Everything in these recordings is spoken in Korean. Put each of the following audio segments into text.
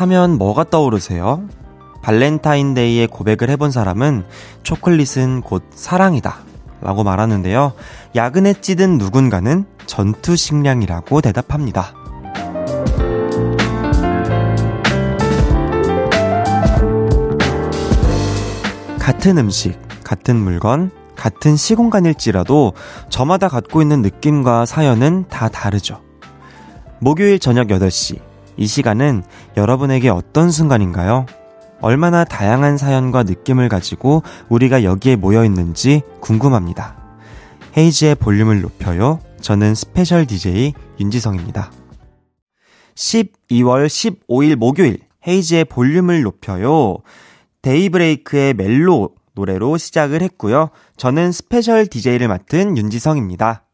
타면 뭐가 떠오르세요? 발렌타인데이에 고백을 해본 사람은 초콜릿은 곧 사랑이다. 라고 말하는데요. 야근에 찌든 누군가는 전투 식량이라고 대답합니다. 같은 음식, 같은 물건, 같은 시공간일지라도 저마다 갖고 있는 느낌과 사연은 다 다르죠. 목요일 저녁 8시. 이 시간은 여러분에게 어떤 순간인가요? 얼마나 다양한 사연과 느낌을 가지고 우리가 여기에 모여 있는지 궁금합니다. 헤이즈의 볼륨을 높여요. 저는 special DJ 윤지성입니다. 12월 15일 목요일 헤이즈의 볼륨을 높여요. 데이브레이크의 멜로 노래로 시작을 했고요. 저는 special DJ를 맡은 윤지성입니다.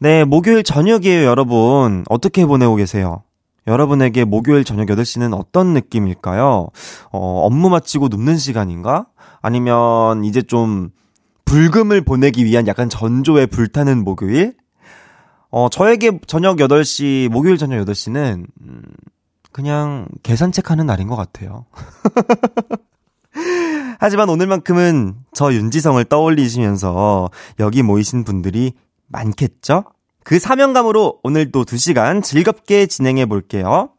네, 목요일 저녁이에요, 여러분. 어떻게 보내고 계세요? 여러분에게 목요일 저녁 8시는 어떤 느낌일까요? 어, 업무 마치고 눕는 시간인가? 아니면 이제 좀 불금을 보내기 위한 약간 전조에 불타는 목요일? 어, 저에게 저녁 8시, 목요일 저녁 8시는, 음, 그냥 계산책 하는 날인 것 같아요. 하지만 오늘만큼은 저 윤지성을 떠올리시면서 여기 모이신 분들이 많겠죠? 그 사명감으로 오늘도 2시간 즐겁게 진행해 볼게요.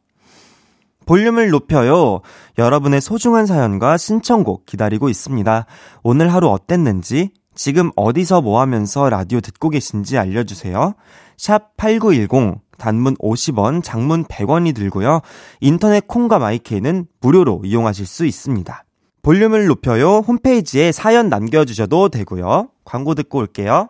볼륨을 높여요. 여러분의 소중한 사연과 신청곡 기다리고 있습니다. 오늘 하루 어땠는지, 지금 어디서 뭐 하면서 라디오 듣고 계신지 알려주세요. 샵 8910, 단문 50원, 장문 100원이 들고요. 인터넷 콩과 마이케이는 무료로 이용하실 수 있습니다. 볼륨을 높여요. 홈페이지에 사연 남겨주셔도 되고요. 광고 듣고 올게요.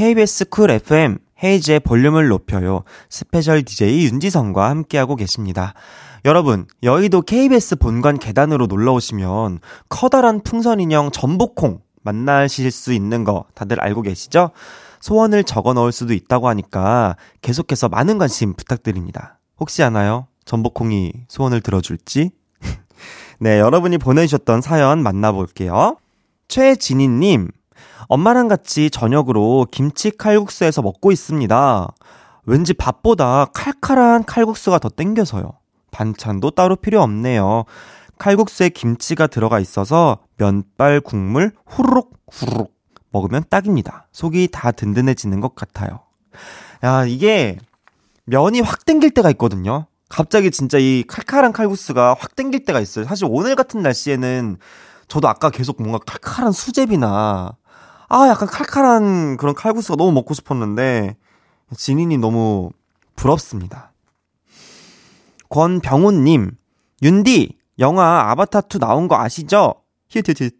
KBS 쿨 FM 헤이즈의 볼륨을 높여요. special DJ 윤지성과 함께하고 계십니다. 여러분, 여의도 KBS 본관 계단으로 놀러 오시면 커다란 풍선 인형 전복콩 만나실 수 있는 거 다들 알고 계시죠? 소원을 적어 넣을 수도 있다고 하니까 계속해서 많은 관심 부탁드립니다. 혹시 아나요? 전복콩이 소원을 들어줄지? 네, 여러분이 보내주셨던 사연 만나볼게요. 최진희님, 엄마랑 같이 저녁으로 김치 칼국수에서 먹고 있습니다. 왠지 밥보다 칼칼한 칼국수가 더 땡겨서요. 반찬도 따로 필요 없네요. 칼국수에 김치가 들어가 있어서 면발 국물 후루룩 후루룩 먹으면 딱입니다. 속이 다 든든해지는 것 같아요. 야, 이게 면이 확 땡길 때가 있거든요. 갑자기 진짜 이 칼칼한 칼국수가 확 땡길 때가 있어요. 사실 오늘 같은 날씨에는 저도 아까 계속 뭔가 칼칼한 수제비나 아, 약간 칼칼한 그런 칼국수가 너무 먹고 싶었는데, 진인이 너무 부럽습니다. 권병훈님, 윤디, 영화 아바타2 나온 거 아시죠? 히트히트.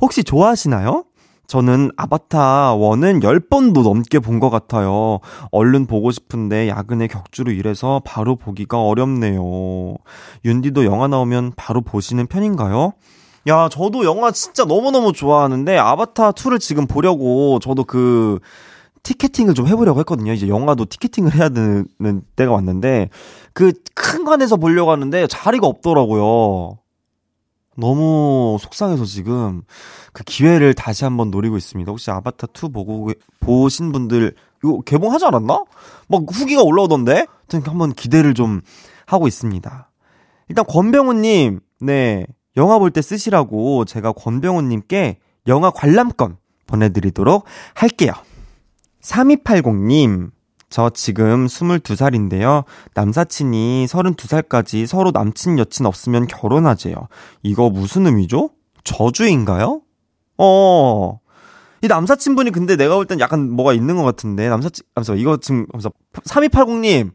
혹시 좋아하시나요? 저는 아바타 1은 10번도 넘게 본 것 같아요. 얼른 보고 싶은데 야근에 격주로 일해서 바로 보기가 어렵네요. 윤디도 영화 나오면 바로 보시는 편인가요? 야, 저도 영화 진짜 너무너무 좋아하는데, 아바타 2를 지금 보려고, 저도 그, 티켓팅을 좀 해보려고 했거든요. 이제 영화도 티켓팅을 해야 되는 때가 왔는데, 그 큰 관에서 보려고 하는데 자리가 없더라고요. 너무 속상해서 지금 그 기회를 다시 한번 노리고 있습니다. 혹시 아바타 2 보고 보신 분들 이거 개봉하지 않았나? 막 후기가 올라오던데. 한번 기대를 좀 하고 있습니다. 일단 권병우님, 네 영화 볼 때 쓰시라고 제가 권병훈님께 영화 관람권 보내드리도록 할게요. 3280님, 저 지금 22살인데요. 남사친이 32살까지 서로 남친 여친 없으면 결혼하재요. 이거 무슨 의미죠? 저주인가요? 어. 이 남사친분이 근데 내가 볼 땐 약간 뭐가 있는 것 같은데. 남사친, 아무튼 이거 지금, 3280님,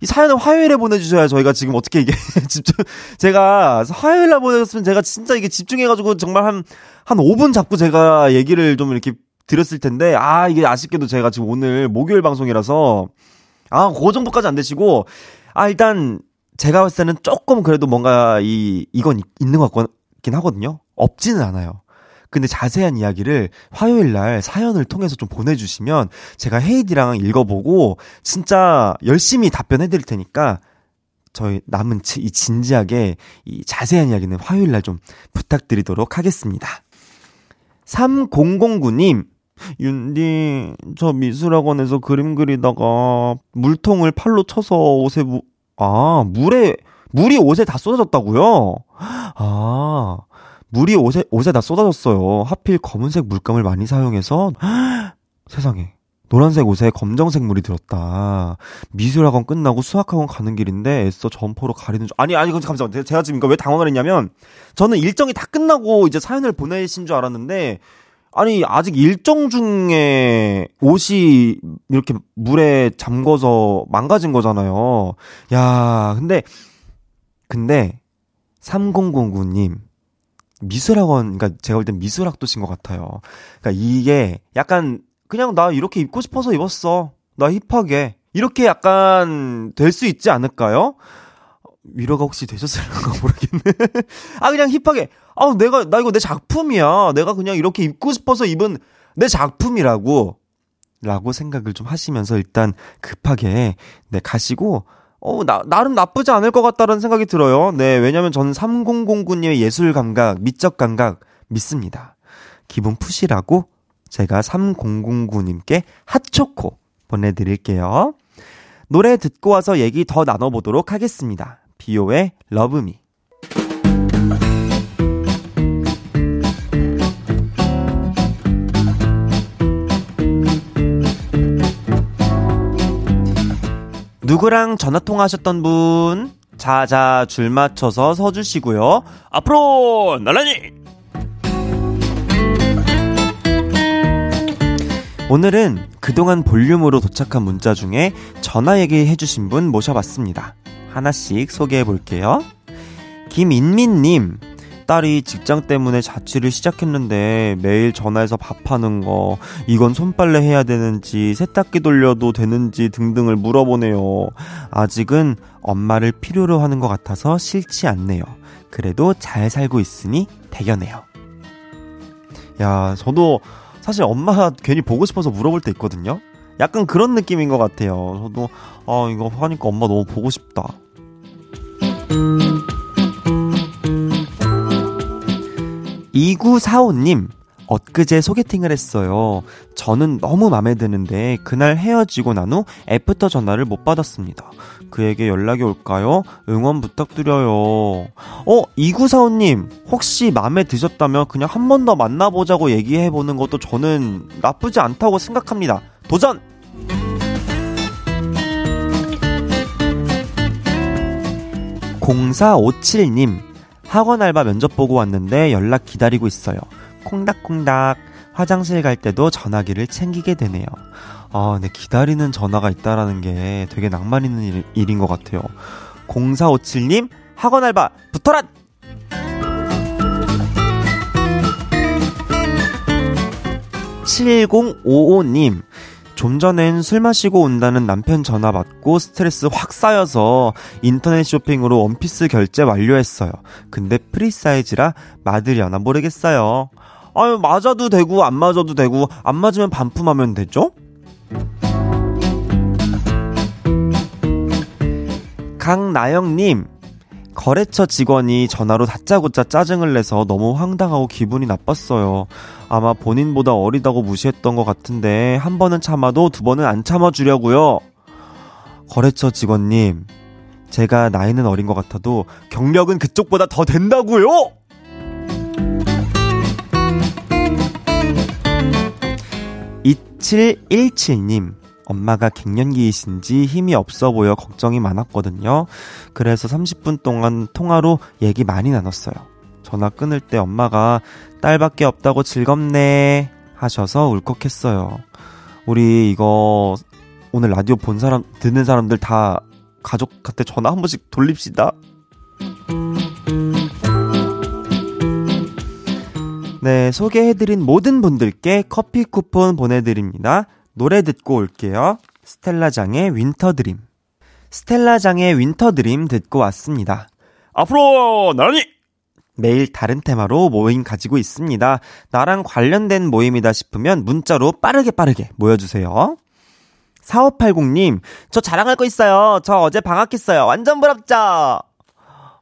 이 사연을 화요일에 보내주셔야 저희가 지금 어떻게 이게 집중, 제가 화요일날 보내줬으면 제가 진짜 이게 집중해가지고 정말 한, 한 5분 잡고 제가 얘기를 좀 이렇게 드렸을 텐데, 아, 이게 아쉽게도 제가 지금 오늘 목요일 방송이라서, 아, 그 정도까지 안 되시고, 아, 일단, 제가 봤을 때는 조금 그래도 뭔가 이, 이건 있는 것 같긴 하거든요. 없지는 않아요. 근데 자세한 이야기를 화요일 날 사연을 통해서 좀 보내주시면 제가 헤이디랑 읽어보고 진짜 열심히 답변해 드릴 테니까 저희 남은 이 진지하게 이 자세한 이야기는 화요일 날 좀 부탁드리도록 하겠습니다. 3009님, 윤디, 저 미술학원에서 그림 그리다가 물통을 팔로 쳐서 옷에 무, 아, 물에, 물이 옷에 다 쏟아졌다고요? 아, 물이 옷에, 옷에 다 쏟아졌어요. 하필 검은색 물감을 많이 사용해서, 세상에. 노란색 옷에 검정색 물이 들었다. 미술학원 끝나고 수학학원 가는 길인데 애써 점퍼로 가리는 줄. 아니, 아니, 잠시만요. 제가 지금 왜 당황을 했냐면, 저는 일정이 다 끝나고 이제 사연을 보내신 줄 알았는데, 아니, 아직 일정 중에 옷이 이렇게 물에 잠궈서 망가진 거잖아요. 야, 근데, 근데, 3009님, 미술학원, 그러니까 제가 볼 땐 미술학도 신 것 같아요. 그러니까 이게 약간 그냥 나 이렇게 입고 싶어서 입었어. 나 힙하게. 이렇게 약간 될 수 있지 않을까요? 위로가 혹시 되셨을까 모르겠네. 아, 그냥 힙하게. 아, 내가, 나 이거 내 작품이야. 내가 그냥 이렇게 입고 싶어서 입은 내 작품이라고. 라고 생각을 좀 하시면서 일단 급하게, 네, 가시고, 어, 나, 나름 나쁘지 않을 것 같다는 생각이 들어요. 네, 왜냐면 저는 3009님의 예술 감각, 미적 감각 믿습니다. 기분 푸시라고 제가 3009님께 핫초코 보내드릴게요. 노래 듣고 와서 얘기 더 나눠보도록 하겠습니다. 비오의 러브미. 누구랑 전화 통화하셨던 분? 자자 줄 맞춰서 서 주시고요. 앞으로 날라니! 오늘은 그동안 볼륨으로 도착한 문자 중에 전화 얘기해 주신 분 모셔봤습니다. 하나씩 소개해 볼게요. 김인민님, 딸이 직장 때문에 자취를 시작했는데 매일 전화해서 밥하는 거, 이건 손빨래 해야 되는지, 세탁기 돌려도 되는지 등등을 물어보네요. 아직은 엄마를 필요로 하는 것 같아서 싫지 않네요. 그래도 잘 살고 있으니 대견해요. 야, 저도 사실 엄마 괜히 보고 싶어서 물어볼 때 있거든요. 약간 그런 느낌인 것 같아요. 저도 아 이거 하니까 엄마 너무 보고 싶다. 2945님, 엊그제 소개팅을 했어요. 저는 너무 마음에 드는데 그날 헤어지고 난 후 애프터 전화를 못 받았습니다. 그에게 연락이 올까요? 응원 부탁드려요. 어, 2945님, 혹시 마음에 드셨다면 그냥 한 번 더 만나보자고 얘기해보는 것도 저는 나쁘지 않다고 생각합니다. 도전! 공사오칠님 학원 알바 면접 보고 왔는데 연락 기다리고 있어요. 콩닥콩닥. 화장실 갈 때도 전화기를 챙기게 되네요. 아, 네, 기다리는 전화가 있다라는 게 되게 낭만 있는 일, 일인 것 같아요. 0457님, 학원 알바, 붙어라! 7055님, 좀 전엔 술 마시고 온다는 남편 전화 받고 스트레스 확 쌓여서 인터넷 쇼핑으로 원피스 결제 완료했어요. 근데 프리 사이즈라 맞으려나 모르겠어요. 아유, 맞아도 되고, 안 맞아도 되고, 안 맞으면 반품하면 되죠? 강나영님, 거래처 직원이 전화로 다짜고짜 짜증을 내서 너무 황당하고 기분이 나빴어요. 아마 본인보다 어리다고 무시했던 것 같은데 한 번은 참아도 두 번은 안 참아주려고요. 거래처 직원님, 제가 나이는 어린 것 같아도 경력은 그쪽보다 더 된다고요. 2717님, 엄마가 갱년기이신지 힘이 없어 보여 걱정이 많았거든요. 그래서 30분 동안 통화로 얘기 많이 나눴어요. 전화 끊을 때 엄마가 딸밖에 없다고 즐겁네 하셔서 울컥했어요. 우리 이거 오늘 라디오 본 사람, 듣는 사람들 다 가족한테 전화 한 번씩 돌립시다. 네, 소개해드린 모든 분들께 커피 쿠폰 보내드립니다. 노래 듣고 올게요. 스텔라장의 Winter Dream. 스텔라장의 Winter Dream 듣고 왔습니다. 앞으로 나란히! 매일 다른 테마로 모임 가지고 있습니다. 나랑 관련된 모임이다 싶으면 문자로 빠르게 빠르게 모여주세요. 4580님, 저 자랑할 거 있어요. 저 어제 방학했어요. 완전 부럽죠?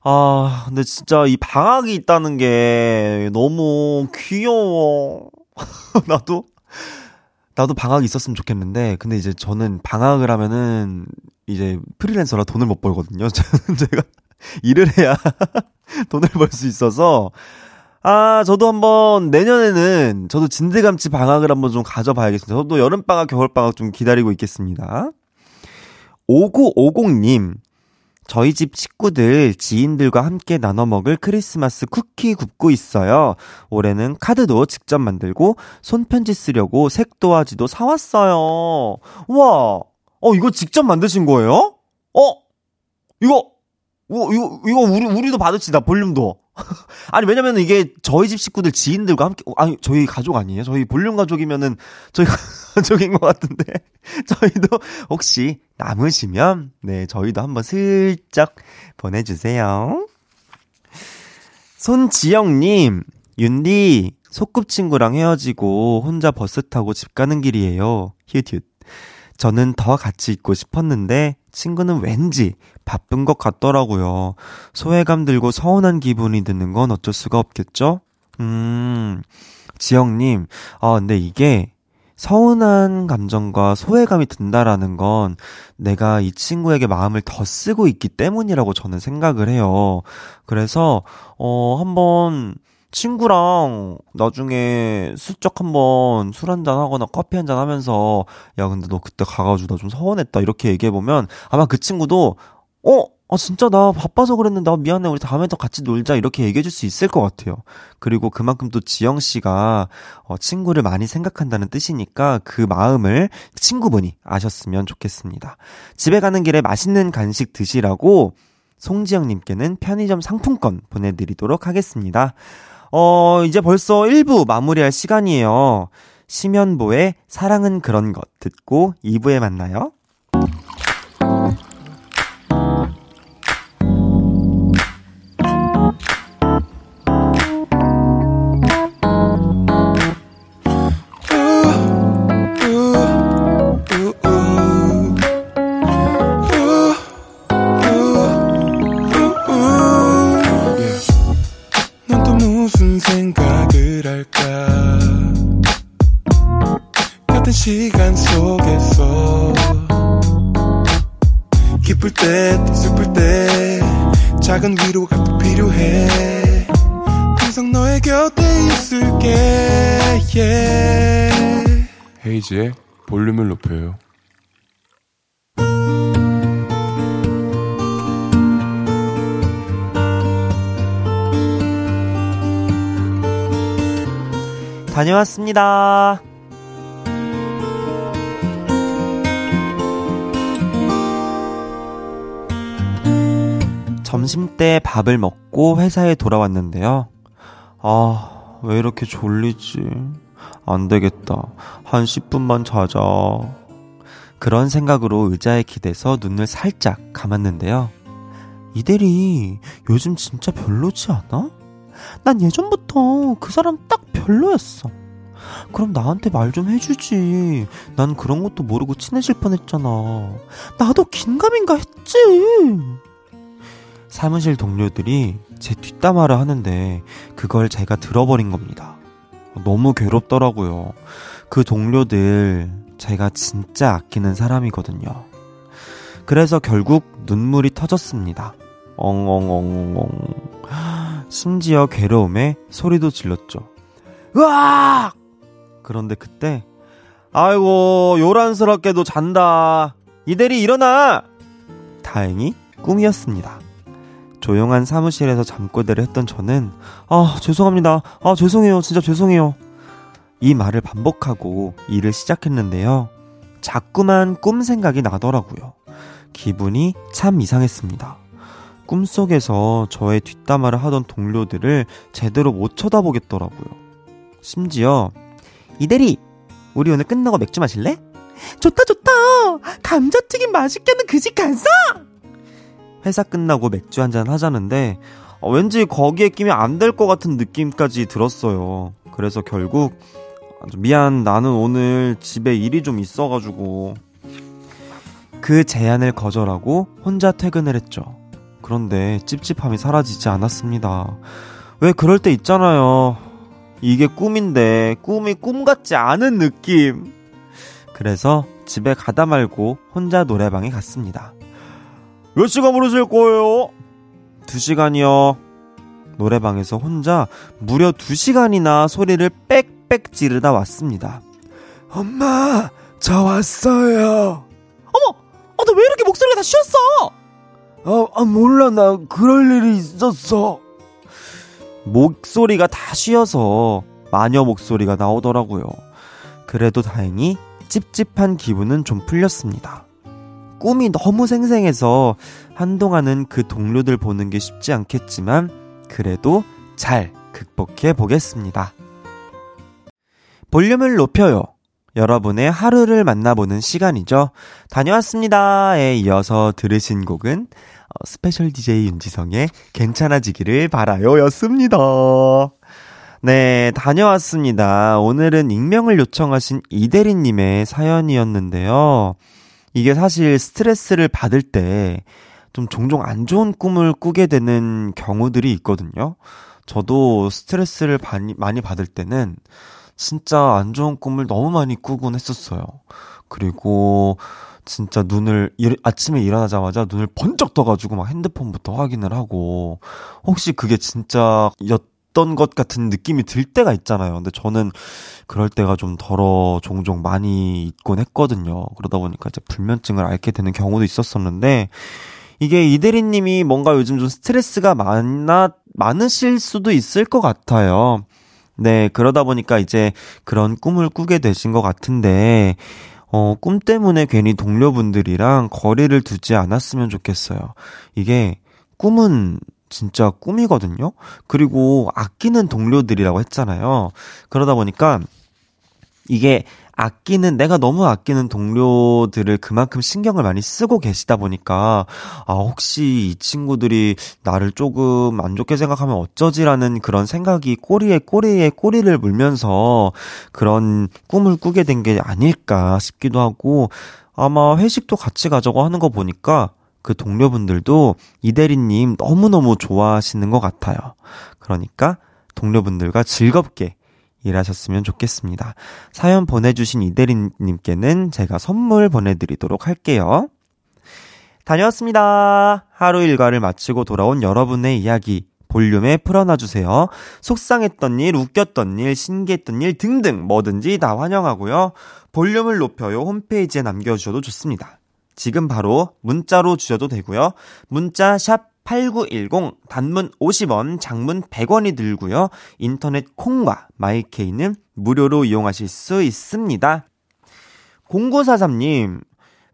아, 근데 진짜 이 방학이 있다는 게 너무 귀여워. 나도, 나도 방학이 있었으면 좋겠는데, 근데 이제 저는 방학을 하면은 이제 프리랜서라 돈을 못 벌거든요. 제가 일을 해야 돈을 벌 수 있어서, 아, 저도 한번 내년에는 저도 진드감치 방학을 한번 좀 가져봐야겠습니다. 저도 여름방학, 겨울방학 좀 기다리고 있겠습니다. 5950님, 저희 집 식구들, 지인들과 함께 나눠 먹을 크리스마스 쿠키 굽고 있어요. 올해는 카드도 직접 만들고 손편지 쓰려고 색도화지도 사왔어요. 우와! 어, 이거 직접 만드신 거예요? 어? 이거, 이거, 이거, 이거 우리, 우리도 받읍시 다, 볼륨도. 아니 왜냐면 이게 저희 집 식구들 지인들과 함께 아니 저희 가족 아니에요? 저희 볼륨 가족이면은 저희 가족인 것 같은데 저희도 혹시 남으시면 네 저희도 한번 슬쩍 보내주세요. 손지영님 윤디 소꿉친구랑 헤어지고 혼자 버스 타고 집 가는 길이에요. 휴휴. 저는 더 같이 있고 싶었는데 친구는 왠지 바쁜 것 같더라고요. 소외감 들고 서운한 기분이 드는 건 어쩔 수가 없겠죠? 음, 지영님, 아, 근데 이게 서운한 감정과 소외감이 든다라는 건 내가 이 친구에게 마음을 더 쓰고 있기 때문이라고 저는 생각을 해요. 그래서, 어, 한번, 친구랑 나중에 슬쩍 한번 술 한잔 하거나 커피 한잔 하면서 야 근데 너 그때 가가지고 나 좀 서운했다. 이렇게 얘기해 보면 아마 그 친구도 어? 아 진짜 나 바빠서 그랬는데 아, 미안해. 우리 다음에 더 같이 놀자. 이렇게 얘기해줄 수 있을 것 같아요. 그리고 그만큼 또 지영 씨가 어, 친구를 많이 생각한다는 뜻이니까 그 마음을 친구분이 아셨으면 좋겠습니다. 집에 가는 길에 맛있는 간식 드시라고 송지영님께는 편의점 상품권 보내드리도록 하겠습니다 어, 이제 벌써 1부 마무리할 시간이에요. 심연보의 사랑은 그런 것 듣고 2부에 만나요. 헤이지의 볼륨을 높여요. 다녀왔습니다. 점심 때 밥을 먹고 회사에 돌아왔는데요. 아, 왜 이렇게 졸리지? 안 되겠다. 한 10분만 자자. 그런 생각으로 의자에 기대서 눈을 살짝 감았는데요. 이대리, 요즘 진짜 별로지 않아? 난 예전부터 그 사람 딱 별로였어. 그럼 나한테 말 좀 해주지. 난 그런 것도 모르고 친해질 뻔했잖아. 나도 긴가민가 했지. 사무실 동료들이 제 뒷담화를 하는데 그걸 제가 들어버린 겁니다. 너무 괴롭더라고요. 그 동료들 제가 진짜 아끼는 사람이거든요. 그래서 결국 눈물이 터졌습니다. 엉엉엉엉. 심지어 괴로움에 소리도 질렀죠. 으악! 그런데 그때, 아이고, 요란스럽게도 잔다. 이대리 일어나! 다행히 꿈이었습니다. 조용한 사무실에서 잠꼬대를 했던 저는, 아, 죄송합니다. 아, 죄송해요. 진짜 죄송해요. 이 말을 반복하고 일을 시작했는데요. 자꾸만 꿈 생각이 나더라고요. 기분이 참 이상했습니다. 꿈속에서 저의 뒷담화를 하던 동료들을 제대로 못 쳐다보겠더라고요. 심지어, 이대리! 우리 오늘 끝나고 맥주 마실래? 좋다, 좋다. 감자튀김 맛있게는 그집 갔어? 회사 끝나고 맥주 한잔 하자는데, 어, 왠지 거기에 끼면 안 될 것 같은 느낌까지 들었어요. 그래서 결국, 미안, 나는 오늘 집에 일이 좀 있어가지고. 그 제안을 거절하고 혼자 퇴근을 했죠. 그런데 찝찝함이 사라지지 않았습니다. 왜 그럴 때 있잖아요. 이게 꿈인데 꿈이 꿈 같지 않은 느낌. 그래서 집에 가다 말고 혼자 노래방에 갔습니다. 몇 시간 부르실 거예요? 두 시간이요. 노래방에서 혼자 무려 두 시간이나 소리를 빽빽 지르다 왔습니다. 엄마, 저 왔어요. 어머, 어, 너 왜 이렇게 목소리가 다 쉬었어? 아, 아, 몰라, 나 그럴 일이 있었어. 목소리가 다 쉬어서 마녀 목소리가 나오더라고요. 그래도 다행히 찝찝한 기분은 좀 풀렸습니다. 꿈이 너무 생생해서 한동안은 그 동료들 보는 게 쉽지 않겠지만 그래도 잘 극복해 보겠습니다. 볼륨을 높여요. 여러분의 하루를 만나보는 시간이죠. 다녀왔습니다에 이어서 들으신 곡은 어, special DJ 윤지성의 괜찮아지기를 바라요 였습니다. 네, 다녀왔습니다. 오늘은 익명을 요청하신 이대리님의 사연이었는데요. 이게 사실 스트레스를 받을 때 좀 종종 안 좋은 꿈을 꾸게 되는 경우들이 있거든요. 저도 스트레스를 많이, 받을 때는 진짜 안 좋은 꿈을 너무 많이 꾸곤 했었어요. 그리고 진짜 눈을 일, 아침에 일어나자마자 눈을 번쩍 떠가지고 막 핸드폰부터 확인을 하고 혹시 그게 진짜였 던 것 같은 느낌이 들 때가 있잖아요. 근데 저는 그럴 때가 좀 덜어 종종 많이 있곤 했거든요. 그러다 보니까 이제 불면증을 앓게 되는 경우도 있었었는데 이게 이대리님이 뭔가 요즘 좀 스트레스가 많아 많으실 수도 있을 것 같아요. 네, 그러다 보니까 이제 그런 꿈을 꾸게 되신 것 같은데, 어, 꿈 때문에 괜히 동료분들이랑 거리를 두지 않았으면 좋겠어요. 이게 꿈은 진짜 꿈이거든요? 그리고 아끼는 동료들이라고 했잖아요. 그러다 보니까 이게 아끼는 내가 너무 아끼는 동료들을 그만큼 신경을 많이 쓰고 계시다 보니까 아 혹시 이 친구들이 나를 조금 안 좋게 생각하면 어쩌지라는 그런 생각이 꼬리에 꼬리에 꼬리를 물면서 그런 꿈을 꾸게 된 게 아닐까 싶기도 하고 아마 회식도 같이 가자고 하는 거 보니까 그 동료분들도 이대리님 너무너무 좋아하시는 것 같아요. 그러니까 동료분들과 즐겁게 일하셨으면 좋겠습니다. 사연 보내주신 이대리님께는 제가 선물 보내드리도록 할게요. 다녀왔습니다. 하루 일과를 마치고 돌아온 여러분의 이야기 볼륨에 풀어놔주세요. 속상했던 일, 웃겼던 일, 신기했던 일 등등 뭐든지 다 환영하고요. 볼륨을 높여요 홈페이지에 남겨주셔도 좋습니다. 지금 바로 문자로 주셔도 되고요. 문자 샵 8910 단문 50원, 장문 100원이 들고요. 인터넷 콩과 마이케이는 무료로 이용하실 수 있습니다. 0943님,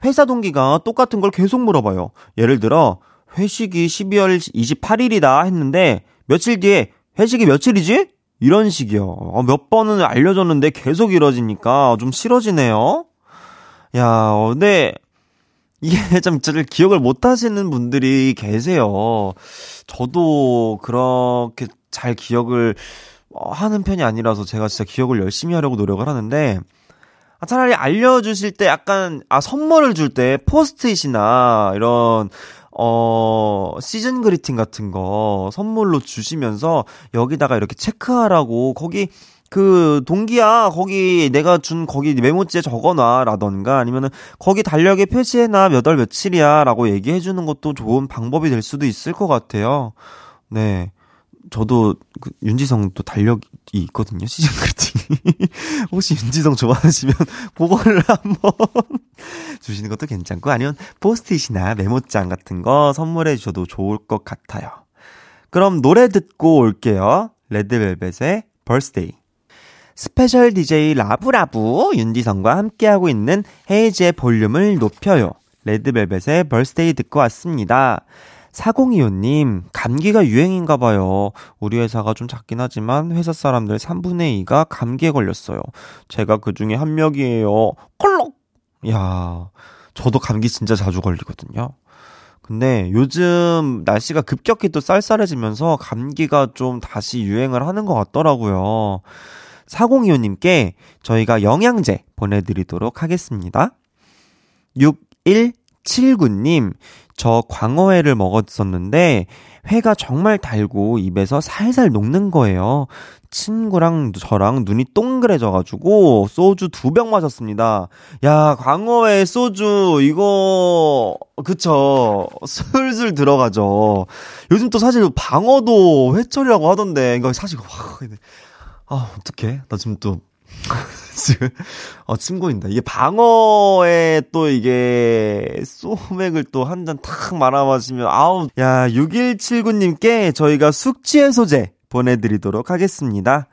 회사 동기가 똑같은 걸 계속 물어봐요. 예를 들어, 회식이 12월 28일이다 했는데, 며칠 뒤에 회식이 며칠이지? 이런 식이요. 어, 몇 번은 알려줬는데 계속 이러지니까 좀 싫어지네요. 야, 어, 근데 이게 좀 저를 기억을 못 하시는 분들이 계세요. 저도 그렇게 잘 기억을 하는 편이 아니라서 제가 진짜 기억을 열심히 하려고 노력을 하는데, 아, 차라리 알려주실 때 약간, 아, 선물을 줄 때 포스트잇이나 이런, 어, 시즌 그리팅 같은 거 선물로 주시면서 여기다가 이렇게 체크하라고 거기 그 동기야 거기 내가 준 거기 메모지에 적어놔라던가 아니면은 거기 달력에 표시해놔 몇 월 며칠이야라고 얘기해 주는 것도 좋은 방법이 될 수도 있을 것 같아요. 네. 저도 그 윤지성 또 달력이 있거든요. season greeting이. 혹시 윤지성 좋아하시면 그거를 한번 주시는 것도 괜찮고 아니면 포스트잇이나 메모장 같은 거 선물해 주셔도 좋을 것 같아요. 그럼 노래 듣고 올게요. 레드벨벳의. special DJ 라브라브 윤지성과 함께하고 있는 헤이즈의 볼륨을 높여요. 레드벨벳의 Birthday 듣고 왔습니다. 4025님, 감기가 유행인가 봐요. 우리 회사가 좀 작긴 하지만 회사 사람들 3분의 2가 감기에 걸렸어요. 제가 그 중에 한 명이에요. 콜록! 야, 저도 감기 진짜 자주 걸리거든요. 근데 요즘 날씨가 급격히 또 쌀쌀해지면서 감기가 좀 다시 유행을 하는 것 같더라고요. 4025님께 저희가 영양제 보내드리도록 하겠습니다. 6179님, 저 광어회를 먹었었는데 회가 정말 달고 입에서 살살 녹는 거예요. 친구랑 저랑 눈이 동그래져가지고 소주 두 병 마셨습니다. 야, 광어회 소주, 이거, 그쵸. 슬슬 들어가죠. 요즘 또 사실 방어도 회철이라고 하던데, 이거 사실, 와, 아, 어떡해. 나 지금 또, 지금, 어, 친구인다. 이게 방어에 또 이게, 소맥을 또 한 잔 탁 말아 마시면, 아우, 야, 6179님께 저희가 숙취해소제 보내드리도록 하겠습니다.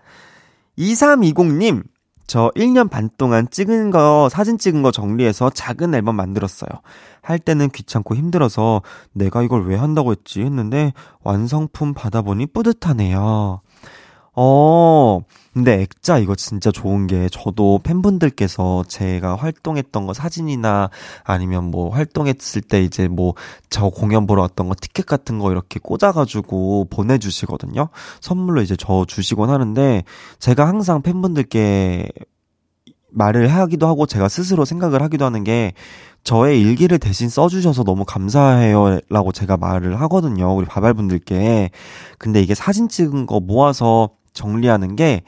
2320님, 저 1년 반 동안 찍은 거, 사진 찍은 거 정리해서 작은 앨범 만들었어요. 할 때는 귀찮고 힘들어서 내가 이걸 왜 한다고 했지 했는데 완성품 받아보니 뿌듯하네요. 어, 근데 액자 이거 진짜 좋은 게 저도 팬분들께서 제가 활동했던 거 사진이나 아니면 뭐 활동했을 때 이제 뭐 저 공연 보러 왔던 거 티켓 같은 거 이렇게 꽂아가지고 보내주시거든요. 선물로 이제 저 주시곤 하는데 제가 항상 팬분들께 말을 하기도 하고 제가 스스로 생각을 하기도 하는 게 저의 일기를 대신 써주셔서 너무 감사해요. 라고 제가 말을 하거든요. 우리 바발분들께. 근데 이게 사진 찍은 거 모아서 정리하는 게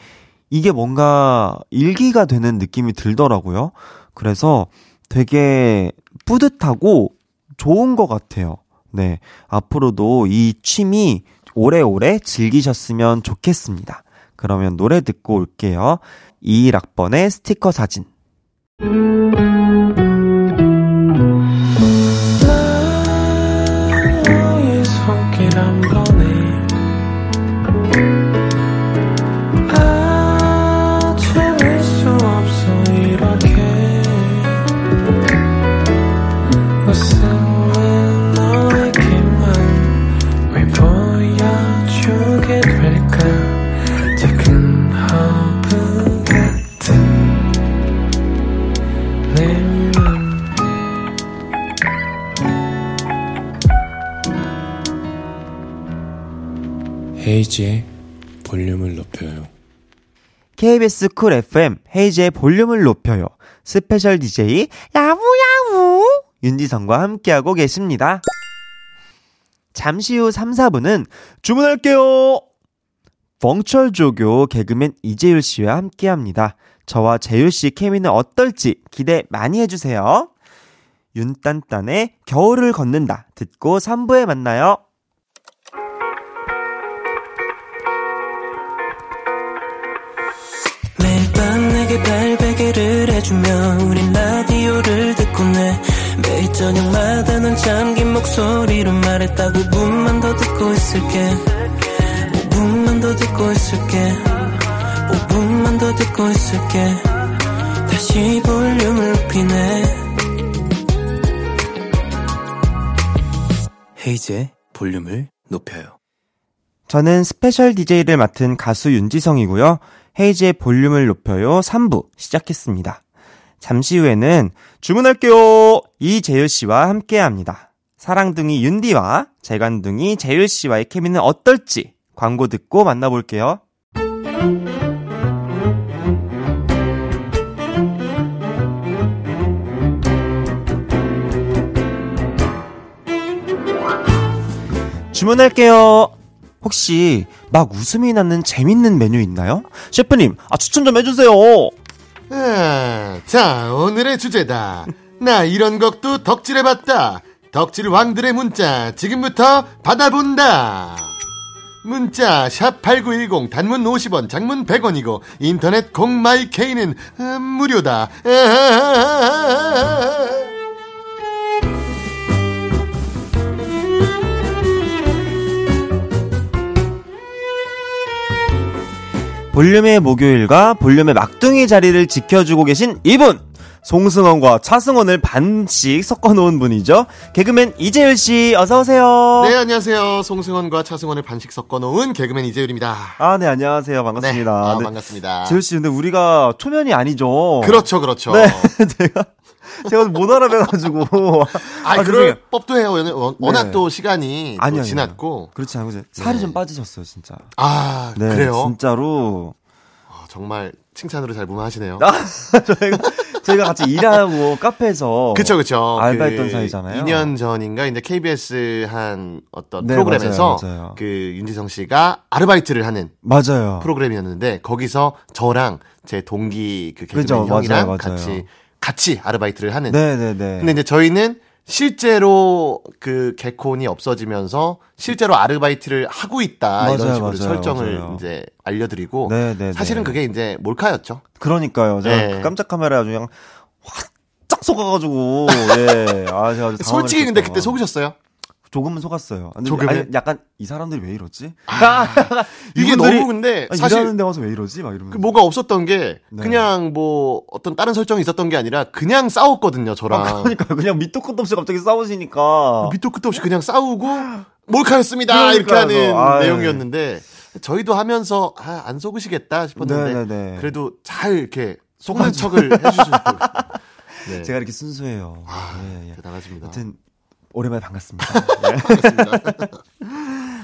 이게 뭔가 일기가 되는 느낌이 들더라고요. 그래서 되게 뿌듯하고 좋은 것 같아요. 네. 앞으로도 이 취미 오래오래 즐기셨으면 좋겠습니다. 그러면 노래 듣고 올게요. 이락번의 스티커 사진. KBS 쿨 FM 헤이즈의 볼륨을 높여요. special DJ 야무야무 윤지성과 함께하고 계십니다. 잠시 후 3, 4부는 주문할게요. 벙철 조교 개그맨 이재율 씨와 함께합니다. 저와 재율 씨 케미는 어떨지 기대 많이 해주세요. 윤딴딴의 겨울을 걷는다 듣고 3부에 만나요. 밤 내게 팔베개를 해주며 우린 라디오를 듣고 내 매일 저녁마다 넌 잠긴 목소리로 말했다 5분만 더 듣고 있을게 5분만 더 듣고 있을게 5분만 더 듣고 있을게 다시 볼륨을 높이네 헤이즈의 볼륨을 높여요. 저는 special DJ를 맡은 가수 윤지성이고요. 헤이지의 볼륨을 높여요 3부 시작했습니다. 잠시 후에는 주문할게요! 이재율 씨와 함께 합니다. 사랑둥이 윤디와 재간둥이 재율 씨와의 케미는 어떨지 광고 듣고 만나볼게요. 주문할게요. 혹시 막 웃음이 나는 재밌는 메뉴 있나요? 셰프님, 아 추천 좀 해주세요. 아, 자, 오늘의 주제다. 나 이런 것도 덕질해봤다. 덕질 왕들의 문자 지금부터 받아본다. 문자 샵8910 단문 50원 장문 100원이고 인터넷 공마이케이는 음, 무료다. 볼륨의 목요일과 볼륨의 막둥이 자리를 지켜주고 계신 이분! 송승헌과 차승원을 반씩 섞어놓은 분이죠. 개그맨 이재율 씨, 어서오세요. 네, 안녕하세요. 송승헌과 차승원을 반씩 섞어놓은 개그맨 이재율입니다. 아, 네, 안녕하세요. 반갑습니다. 네, 아, 네. 반갑습니다. 재율 씨, 근데 우리가 초면이 아니죠. 그렇죠, 그렇죠. 네, 제가 제가 못 알아뵈가지고. 아, 아, 그럴 죄송해요. 법도 해요. 워낙, 워낙 네. 또 시간이 또 아니요, 아니요. 지났고. 그렇지 않고 살이 네. 좀 빠지셨어요, 진짜. 아, 네, 그래요? 진짜로. 아, 정말 칭찬으로 잘 무마하시네요. 저희가 저희가 같이 일하고 카페에서 그쵸, 그쵸. 알바했던 그 사이잖아요. 2년 전인가 이제 KBS 한 어떤 네, 프로그램에서 맞아요, 맞아요. 그 윤지성 씨가 아르바이트를 하는 맞아요. 프로그램이었는데 거기서 저랑 제 동기 그 개그맨 그죠, 형이랑 맞아요. 같이 같이 아르바이트를 하는. 네네네. 근데 이제 저희는 실제로 그 개콘이 없어지면서 실제로 아르바이트를 하고 있다 맞아요, 이런 식으로 맞아요, 설정을 맞아요. 이제 알려드리고 네네네. 사실은 그게 이제 몰카였죠. 그러니까요. 제가 네. 그 깜짝 카메라에 아주 그냥 확짝 속아가지고 예. 아 제가 아주 솔직히 근데. 그때 속으셨어요? 조금은 속았어요. 근데 조금은? 아니, 약간 이 사람들이 왜 이러지? 이게 이분들이 너무 근데 아, 사실 일하는 데 와서 왜 이러지? 막 이러면서. 그 뭐가 없었던 게 네. 그냥 뭐 어떤 다른 설정이 있었던 게 아니라 그냥 싸웠거든요 저랑 아, 그러니까 그냥 밑도 끝도 없이 갑자기 싸우시니까. 밑도 끝도 없이 그냥 싸우고 몰카였습니다 이렇게. 하는 아유. 내용이었는데 저희도 하면서 아, 안 속으시겠다 싶었는데 네네네. 그래도 잘 이렇게 속는 척을 해주시더라고요. 네. 제가 이렇게 순수해요. 아, 예, 예. 대단하십니다. 하여튼 오랜만에 반갑습니다.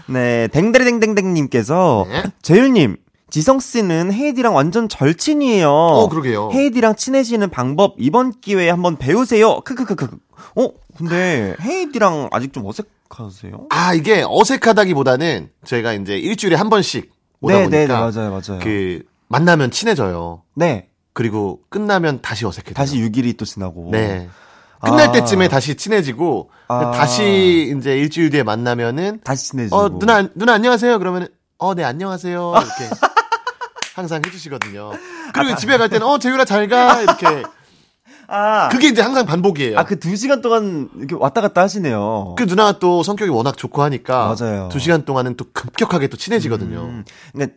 네, 댕댕댕댕댕님께서 네. 재율님, 지성 씨는 헤이디랑 완전 절친이에요. 어 그러게요. 헤이디랑 친해지는 방법 이번 기회에 한번 배우세요. 크크크크. 어, 근데 헤이디랑 아직 좀 어색하세요? 아 이게 어색하다기보다는 저희가 이제 일주일에 한 번씩 오다 네, 보니까 네, 네, 맞아요, 맞아요. 그 만나면 친해져요. 네, 그리고 끝나면 다시 어색해져요. 다시 6일이 또 지나고. 네. 끝날 아. 때쯤에 다시 친해지고 아. 다시 이제 일주일 뒤에 만나면은 다시 친해지고. 어 누나 누나 안녕하세요 그러면은 어 네 안녕하세요 이렇게 항상 해주시거든요. 그리고 집에 갈 때는 어 재율아 잘 가 이렇게 아, 그게 이제 항상 반복이에요. 아, 그 두 시간 동안 이렇게 왔다 갔다 하시네요. 그 누나가 또 성격이 워낙 좋고 하니까 맞아요. 두 시간 동안은 또 급격하게 또 친해지거든요. 음, 근데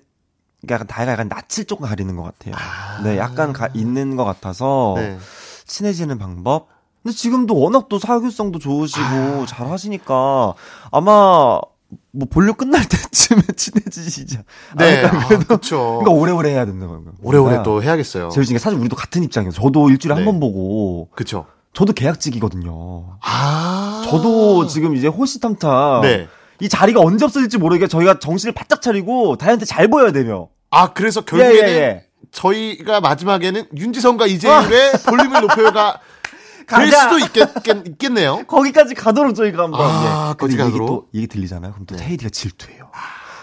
약간 다이가 약간 낯을 조금 가리는 것 같아요. 네, 약간 가, 있는 것 같아서 네. 친해지는 방법. 근데 지금도 워낙 또 사교성도 좋으시고 아. 잘 하시니까 아마 뭐 본류 끝날 때쯤에 친해지시지 네. 않을까 아, 그래도 그쵸. 그러니까 오래오래 해야 된다는 거예요. 오래오래 또 해야겠어요. 중에 사실 우리도 같은 입장이에요. 저도 일주일에 한 네. 번 보고 그쵸. 저도 계약직이거든요. 아. 저도 지금 이제 호시탐탐 네. 이 자리가 언제 없어질지 모르게 저희가 정신을 바짝 차리고 다이한테 잘 보여야 되며. 아, 그래서 결국에는 예, 예, 예. 저희가 마지막에는 윤지성과 이재율의 볼륨을 높여요가 될 가자. 수도 있겠, 있겠 네요. 거기까지 가도록 저희가 한번. 아, 예. 거기 가도록? 또 이게 들리잖아요. 그럼 또 네. 테이디가 질투해요.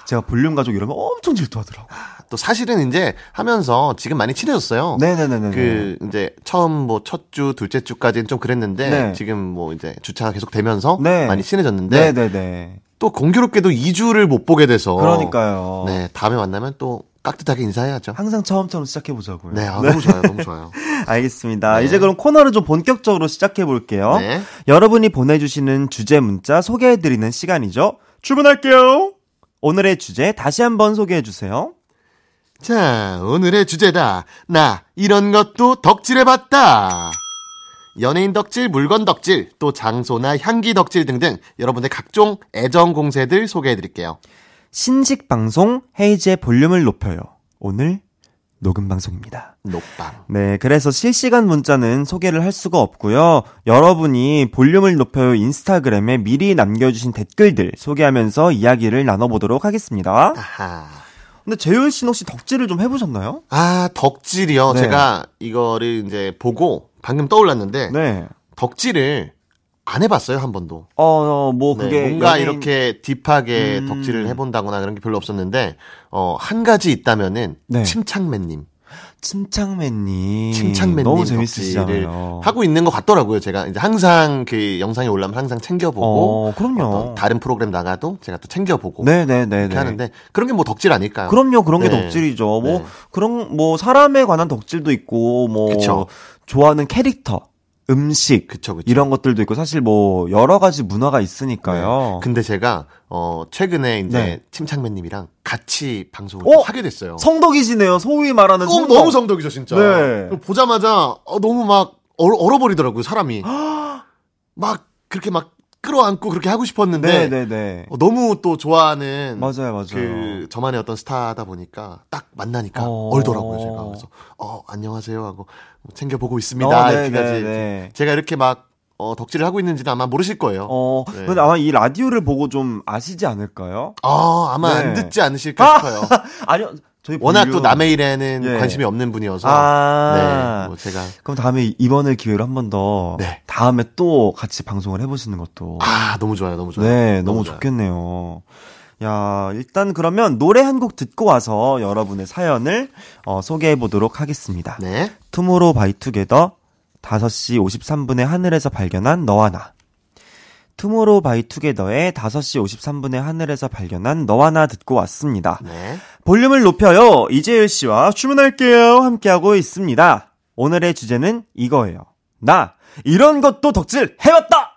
제가 볼륨 가족 이러면 엄청 질투하더라고. 또 사실은 이제 하면서 지금 많이 친해졌어요. 네네네네. 그 이제 처음 뭐 첫 주, 둘째 주까지는 좀 그랬는데 네. 지금 뭐 이제 주차가 계속 되면서 네. 많이 친해졌는데 네네네. 또 공교롭게도 2주를 못 보게 돼서 그러니까요. 네, 다음에 만나면 또 깍듯하게 인사해야죠. 항상 처음처럼 시작해 보자고요. 네, 아, 너무 좋아요. 너무 좋아요. 알겠습니다. 네. 이제 그럼 코너를 좀 본격적으로 시작해 볼게요. 네. 여러분이 보내주시는 주제 문자 소개해드리는 시간이죠. 출근할게요. 오늘의 주제 다시 한번 소개해 주세요. 자, 오늘의 주제다. 나 이런 것도 덕질해봤다. 연예인 덕질, 물건 덕질, 또 장소나 향기 덕질 등등 여러분의 각종 애정 공세들 소개해드릴게요. 신식 방송 헤이즈의 볼륨을 높여요. 오늘 녹음 방송입니다. 녹방. 네, 그래서 실시간 문자는 소개를 할 수가 없고요. 여러분이 볼륨을 높여요 인스타그램에 미리 남겨주신 댓글들 소개하면서 이야기를 나눠보도록 하겠습니다. 아하. 근데 재율 씨는 혹시 덕질을 좀 해보셨나요? 아, 덕질이요. 네. 제가 이거를 이제 보고 방금 떠올랐는데 네. 덕질을 안 해봤어요 한 번도. 어, 어, 뭐 네, 그게 뭔가 연예인- 이렇게 딥하게 음. 덕질을 해본다거나 그런 게 별로 없었는데 어, 한 가지 있다면은 네. 침착맨님. 침착맨님 침착맨님 너무 덕질을 재밌으시잖아요. 하고 있는 것 같더라고요. 제가 이제 항상 그 영상이 올라면 항상 챙겨보고 어, 그럼요. 다른 프로그램 나가도 제가 또 챙겨보고 네네네. 이렇게 하는데 그런 게 뭐 덕질 아닐까요? 그럼요, 그런 게 네. 덕질이죠. 뭐 네. 그런 뭐 사람에 관한 덕질도 있고 뭐 그쵸. 좋아하는 캐릭터, 음식 그쵸 그쵸. 이런 것들도 있고 사실 뭐 여러 가지 문화가 있으니까요. 근데 제가 어 최근에 이제 네. 침착맨님이랑 같이 방송을 어? 하게 됐어요. 성덕이시네요. 소위 말하는 어, 성덕. 너무 성덕이죠 진짜. 네. 보자마자 어, 너무 막 얼어, 얼어버리더라고요 사람이. 막 그렇게 막 끌어안고 그렇게 하고 싶었는데 네네네. 어, 너무 또 좋아하는 맞아요, 맞아요. 그 저만의 어떤 스타다 보니까 딱 만나니까 어. 얼더라고요 제가 그래서 어 안녕하세요 하고 챙겨 보고 있습니다 어, 네, 이렇게까지 네, 네. 제가 이렇게 막 어, 덕질을 하고 있는지는 아마 모르실 거예요. 어, 네. 근데 아마 이 라디오를 보고 좀 아시지 않을까요? 아 아마 네. 안 듣지 않으실까 싶어요. 아니요, 저희 워낙 볼륨- 또 남의 일에는 예. 관심이 없는 분이어서 아. 네, 뭐 제가 그럼 다음에 이번을 기회로 한 번더 네. 다음에 또 같이 방송을 해보시는 것도 아 너무 좋아요, 너무 좋아요. 네 너무 좋아요. 좋겠네요. 야 일단 그러면 노래 한 곡 듣고 와서 여러분의 사연을 어, 소개해 보도록 하겠습니다. 네, 투모로우 바이 투게더 5시 53분에 하늘에서 발견한 너와 나. 투모로우 바이 투게더의 5시 53분에 하늘에서 발견한 너와 나 듣고 왔습니다. 네. 볼륨을 높여요. 이재율 씨와 주문할게요. 함께하고 있습니다. 오늘의 주제는 이거예요. 나 이런 것도 덕질 해왔다.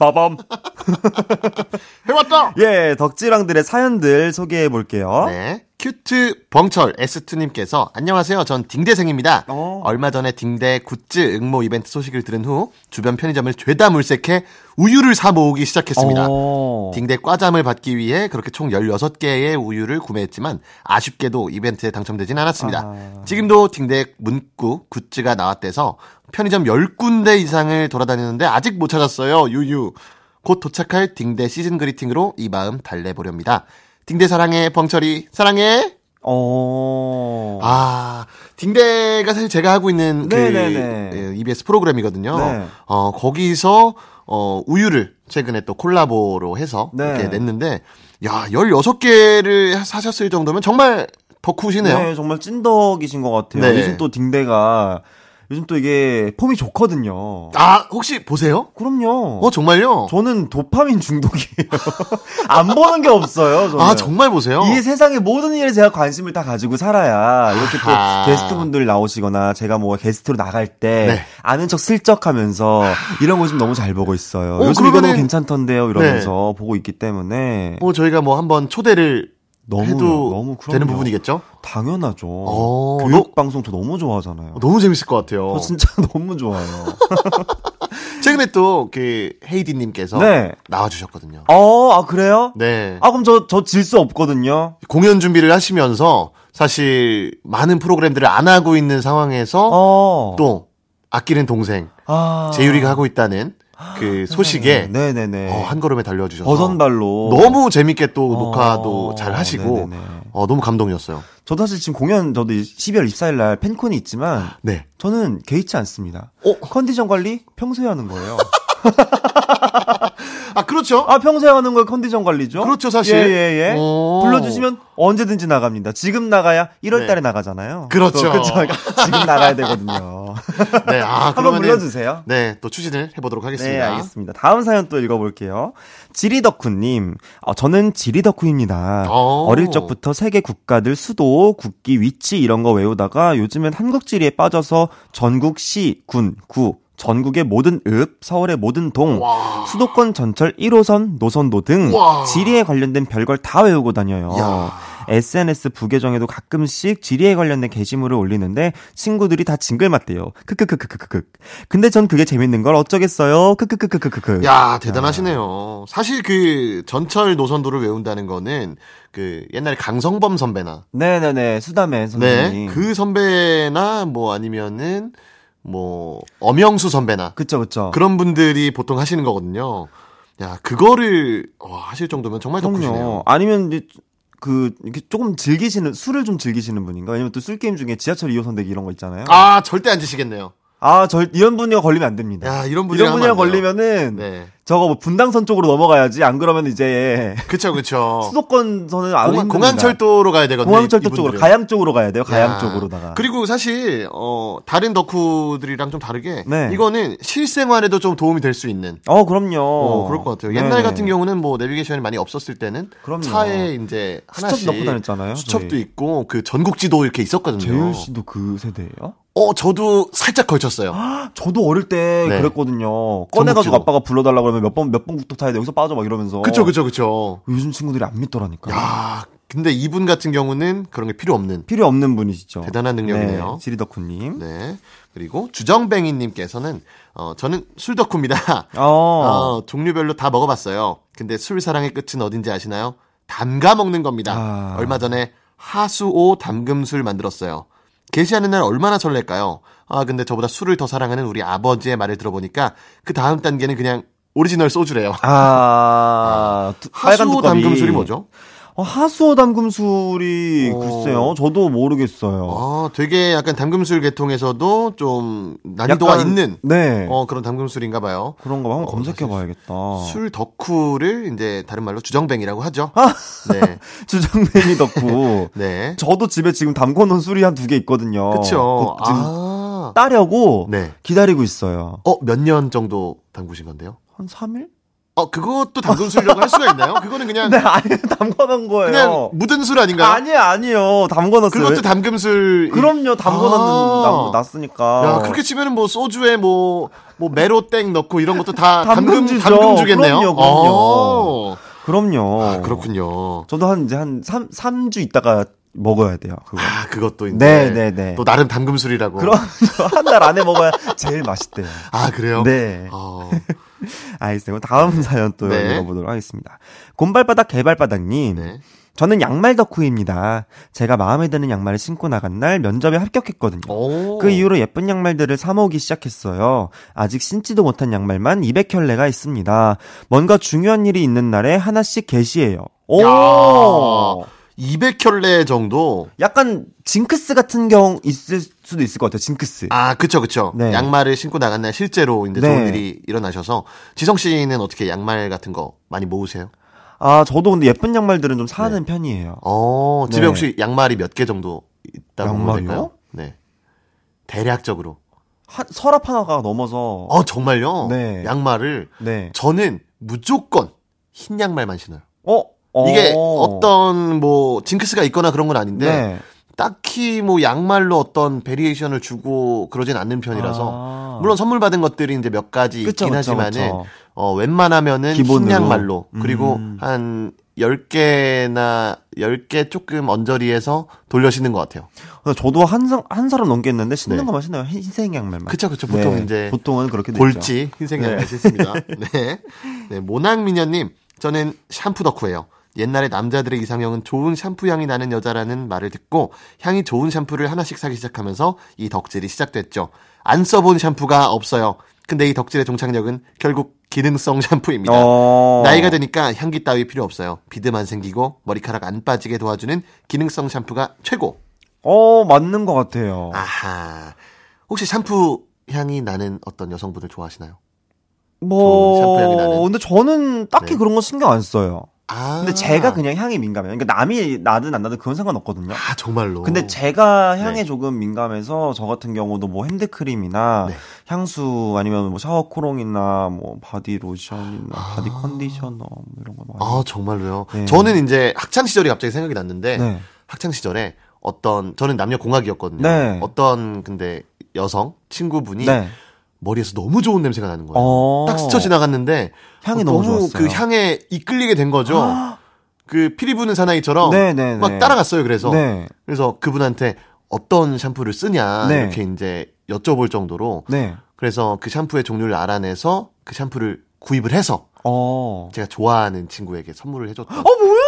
빠밤. 해봤다. 예, 덕질왕들의 사연들 소개해 볼게요. 네. cute 벙철 S2님께서 안녕하세요. 전 딩대생입니다. 어. 얼마 전에 딩대 굿즈 응모 이벤트 소식을 들은 후 주변 편의점을 죄다 물색해 우유를 사 모으기 시작했습니다. 어. 딩대 과잠을 받기 위해 그렇게 총 16개의 우유를 구매했지만 아쉽게도 이벤트에 당첨되진 않았습니다. 아. 지금도 딩대 문구 굿즈가 나왔대서 편의점 10군데 이상을 돌아다니는데 아직 못 찾았어요. 유유. 곧 도착할 딩대 시즌 그리팅으로 이 마음 달래보렵니다. 딩대 사랑해, 벙철이 사랑해. 어. 아, 딩대가 사실 제가 하고 있는 그 네네네. 예, EBS 프로그램이거든요. 네. 어, 거기서 어, 우유를 최근에 또 콜라보로 해서 네. 이렇게 냈는데 야, 16개를 사셨을 정도면 정말 덕후시네요. 네, 정말 찐덕이신 것 같아요. 네. 요즘 또 딩대가 요즘 또 이게 폼이 좋거든요. 아, 혹시 보세요? 그럼요. 어, 정말요? 저는 도파민 중독이에요. 안 보는 게 없어요. 저는. 아, 정말 보세요? 이 세상의 모든 일에 제가 관심을 다 가지고 살아야 이렇게 아하. 또 게스트분들 나오시거나 제가 뭐 게스트로 나갈 때 네. 아는 척 슬쩍 하면서 이런 거 좀 너무 잘 보고 있어요. 어, 요즘 이거 그러면은- 너무 괜찮던데요 이러면서 보고 있기 때문에 뭐 저희가 뭐 한번 초대를 너무 해도 너무. 되는 부분이겠죠? 당연하죠. 어, 교육 방송 저 너무 좋아하잖아요. 너무 재밌을 것 같아요. 저 진짜 너무 좋아요. 최근에 또 그 헤이디님께서 네. 나와주셨거든요. 어, 아 그래요? 네. 아 그럼 저 저 질 수 없거든요. 공연 준비를 하시면서 사실 많은 프로그램들을 안 하고 있는 상황에서 어. 또 아끼는 동생 아. 재율이가 하고 있다는 그 소식에 네네네. 어, 한 걸음에 달려주셔서 버선발로 너무 재밌게 또 어, 녹화도 잘 하시고 네네네. 어, 너무 감동이었어요. 저도 사실 지금 공연 저도 12월 24일 날 팬콘이 있지만 네. 저는 개의치 않습니다. 어? 컨디션 관리 평소에 하는 거예요. 아 그렇죠. 아 평소에 하는 거 컨디션 관리죠? 그렇죠, 사실. 예예예. 오. 불러주시면 언제든지 나갑니다. 지금 나가야 1월달에 네. 나가잖아요. 그렇죠. 그렇죠. 지금 나가야 되거든요. 네. 아 한번 그러면 불러주세요. 네, 또 추진을 해보도록 하겠습니다. 네, 알겠습니다. 다음 사연 또 읽어볼게요. 지리덕후님, 어, 저는 지리덕후입니다. 오. 어릴 적부터 세계 국가들 수도, 국기, 위치 이런 거 외우다가 요즘엔 한국 지리에 빠져서 전국 시, 군, 구, 전국의 모든 읍, 서울의 모든 동, 와. 수도권 전철 1호선, 노선도 등 와. 지리에 관련된 별걸 다 외우고 다녀요. 야. SNS 부계정에도 가끔씩 지리에 관련된 게시물을 올리는데 친구들이 다 징글맞대요. 크크크크크크. 근데 전 그게 재밌는 걸 어쩌겠어요. 크크크크크크. 야, 대단하시네요. 사실 그 전철 노선도를 외운다는 거는 그 옛날에 강성범 선배나 네네네 수다맨 네, 선생님. 그 선배나 뭐 아니면은 뭐 엄영수 선배나 그쵸 그쵸. 그런 분들이 보통 하시는 거거든요. 야, 그거를 와, 하실 정도면 정말 덕후시네요. 아니면 이제 그 이렇게 조금 즐기시는 술을 좀 즐기시는 분인가? 왜냐면 또 술 게임 중에 지하철 2호선 대기 이런 거 있잖아요. 아, 절대 안 지시겠네요. 아, 절 이런 분이랑 걸리면 안 됩니다. 야, 이런 분이랑 이런 돼요. 걸리면은 네. 저거 뭐 분당선 쪽으로 넘어가야지. 안 그러면 이제 그쵸, 그쵸. 수도권선은 안 공항. 공항철도로 가야 되거든요. 공항철도. 쪽으로 가양 쪽으로 가야 돼요. 가양 야. 쪽으로다가. 그리고 사실 어 다른 덕후들이랑 좀 다르게 네. 이거는 실생활에도 좀 도움이 될 수 있는 어, 그럼요. 어, 그럴 것 같아요. 옛날 네. 같은 경우는 뭐 내비게이션이 많이 없었을 때는 그럼요. 차에 이제 하나씩 수첩 넣고 다녔잖아요, 수첩도 저희. 있고 그 전국지도 이렇게 있었거든요. 재율 씨도 그 세대예요? 어, 저도 살짝 걸쳤어요. 저도 어릴 때 네. 그랬거든요. 꺼내가지고. 아빠가 불러달라 그러면 몇 번 몇번 국도 타야 돼 여기서 빠져 막 이러면서. 그쵸, 그쵸, 그쵸. 요즘 친구들이 안 믿더라니까. 야, 근데 이분 같은 경우는 그런 게 필요 없는 필요 없는 분이시죠. 대단한 능력이네요. 네, 지리덕후님. 네. 그리고 주정뱅이님께서는 어, 저는 술 덕후입니다. 어. 어, 종류별로 다 먹어봤어요. 근데 술 사랑의 끝은 어딘지 아시나요? 담가 먹는 겁니다. 아. 얼마 전에 하수오 담금술 만들었어요. 개시하는 날 얼마나 설렐까요? 아, 근데 저보다 술을 더 사랑하는 우리 아버지의 말을 들어보니까 그 다음 단계는 그냥 오리지널 소주래요. 아, 하수오 뚜껑이. 담금술이 뭐죠? 어, 하수오 담금술이 어. 글쎄요. 저도 모르겠어요. 아, 되게 약간 담금술 계통에서도 좀 난이도가 약간- 있는 네. 어, 그런 담금술인가 봐요. 그런가 봐. 한번 어, 검색해 봐야겠다. 술 덕후를 이제 다른 말로 주정뱅이라고 하죠. 아! 네. 주정뱅이 덕후. 네. 저도 집에 지금 담궈 놓은 술이 한 두 개 있거든요. 지금 아. 따려고 네. 기다리고 있어요. 어, 몇 년 정도 담그신 건데요? 한 3일? 어, 그것도 담금술이라고 할 수가 있나요? 그거는 그냥 네, 아니, 담궈놓은 거예요. 그냥 묻은 술 아닌가요? 아니에요, 아니에요. 담궈놨어요. 그것도 담금술. 그럼요, 담궈놨는, 아. 놨으니까. 야, 그렇게 치면은 뭐 소주에 뭐, 뭐 메로땡 넣고 이런 것도 다 담금. 담금주겠네요. 그럼요, 그럼요. 어. 그럼요. 아, 그렇군요. 저도 한, 이제 한 3, 삼주 있다가 먹어야 돼요, 그거. 아, 그것도 이제. 네, 네, 네. 또 나름 담금술이라고. 그럼, 한 달 안에 먹어야 제일 맛있대요. 아, 그래요? 네. 어. 알겠어요. 그럼 다음 사연 또 네. 읽어보도록 하겠습니다. 곰발바닥 개발바닥님. 네. 저는 양말 덕후입니다. 제가 마음에 드는 양말을 신고 나간 날 면접에 합격했거든요. 오. 그 이후로 예쁜 양말들을 사 모으기 시작했어요. 아직 신지도 못한 양말만 200켤레가 있습니다. 뭔가 중요한 일이 있는 날에 하나씩 게시해요. 오! 야. 200켤레 정도. 약간 징크스 같은 경우 있을 수도 있을 것 같아요. 징크스. 아, 그쵸, 그쵸. 네. 양말을 신고 나간 날 실제로 이제 네. 좋은 일이 일어나셔서. 지성 씨는 어떻게 양말 같은 거 많이 모으세요? 아, 저도 근데 예쁜 양말들은 좀 사는 편이에요. 어, 집에 네. 혹시 양말이 몇 개 정도 있다고 보면? 될까요? 네. 대략적으로. 한, 서랍 하나가 넘어서. 어, 정말요? 네. 양말을. 네. 저는 무조건 흰 양말만 신어요. 어? 이게 어. 어떤 뭐 징크스가 있거나 그런 건 아닌데 네. 딱히 뭐 양말로 어떤 variation을 주고 그러진 않는 편이라서 아. 물론 선물 받은 것들이 이제 몇 가지 그쵸, 있긴 그쵸, 하지만은 그쵸. 어 웬만하면은. 흰 양말로 그리고 음. 한 10개나 10개 조금 언저리에서 돌려 신는 것 같아요. 저도 한, 사- 한 사람 넘겠는데 신는 네. 것만 신어요. 흰색 양말만. 그쵸, 그쵸. 보통 네, 이제 보통은 그렇게. 골지 흰색 양말 네. 신습니다. 네. 네, 모낭 미녀 님, 저는 샴푸 덕후예요. 옛날에 남자들의 이상형은 좋은 샴푸 향이 나는 여자라는 말을 듣고 향이 좋은 샴푸를 하나씩 사기 시작하면서 이 덕질이 시작됐죠. 안 써본 샴푸가 없어요. 근데 이 덕질의 종착역은 결국 기능성 샴푸입니다. 어. 나이가 드니까 향기 따위 필요 없어요. 비듬 안 생기고 머리카락 안 빠지게 도와주는 기능성 샴푸가 최고. 어, 맞는 것 같아요. 아하. 혹시 샴푸 향이 나는 어떤 여성분들 좋아하시나요? 뭐, 샴푸 향이 나는. 근데 저는 딱히 네. 그런 거 신경 안 써요. 아. 근데 제가 그냥 향이 민감해요. 그러니까 남이 나든 안 나든 그건 상관없거든요. 아, 정말로. 근데 제가 향에 네. 조금 민감해서 저 같은 경우도 뭐 핸드크림이나 네. 향수 아니면 뭐 샤워 cologne이나 뭐 바디 로션이나 body conditioner 뭐 이런 거 많이. 아, 정말로요. 네. 저는 이제 학창 시절이 갑자기 생각이 났는데 네. 학창 시절에 어떤 저는 남녀 공학이었거든요. 네. 어떤 근데 여성 친구분이 네. 머리에서 너무 좋은 냄새가 나는 거예요. 어. 딱 스쳐 지나갔는데 향이 어, 너무 좋았어요. 그 향에 이끌리게 된 거죠. 그 피리 부는 사나이처럼 네, 네, 막 네. 따라갔어요. 그래서 네. 그래서 그분한테 어떤 샴푸를 쓰냐 네. 이렇게 이제 여쭤볼 정도로 네. 그래서 그 샴푸의 종류를 알아내서 그 샴푸를 구입을 해서 어. 제가 좋아하는 친구에게 선물을 해줬던. 어 뭐야?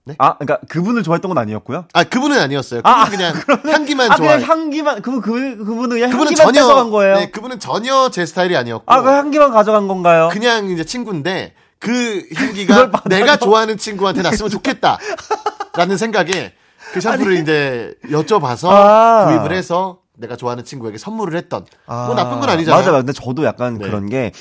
아, 네? 네? 아, 그러니까 그분을 좋아했던 건 아니었고요? 아 그분은 아니었어요. 그분은 아, 그냥 향기만 아, 좋아. 그냥 향기만 그, 그 그분은 그냥 그분은 향기만 전혀 뺏어간 거예요. 네, 그분은 전혀 제 스타일이 아니었고 아, 그 향기만 가져간 건가요? 그냥 이제 친구인데 그 향기가? 내가 좋아하는 친구한테 났으면 좋겠다 라는 생각에 그 샴푸를 이제 여쭤봐서 아. 구입을 해서 내가 좋아하는 친구에게 선물을 했던. 아, 뭐 나쁜 건 아니잖아요. 맞아요. 근데 저도 약간 네. 그런 게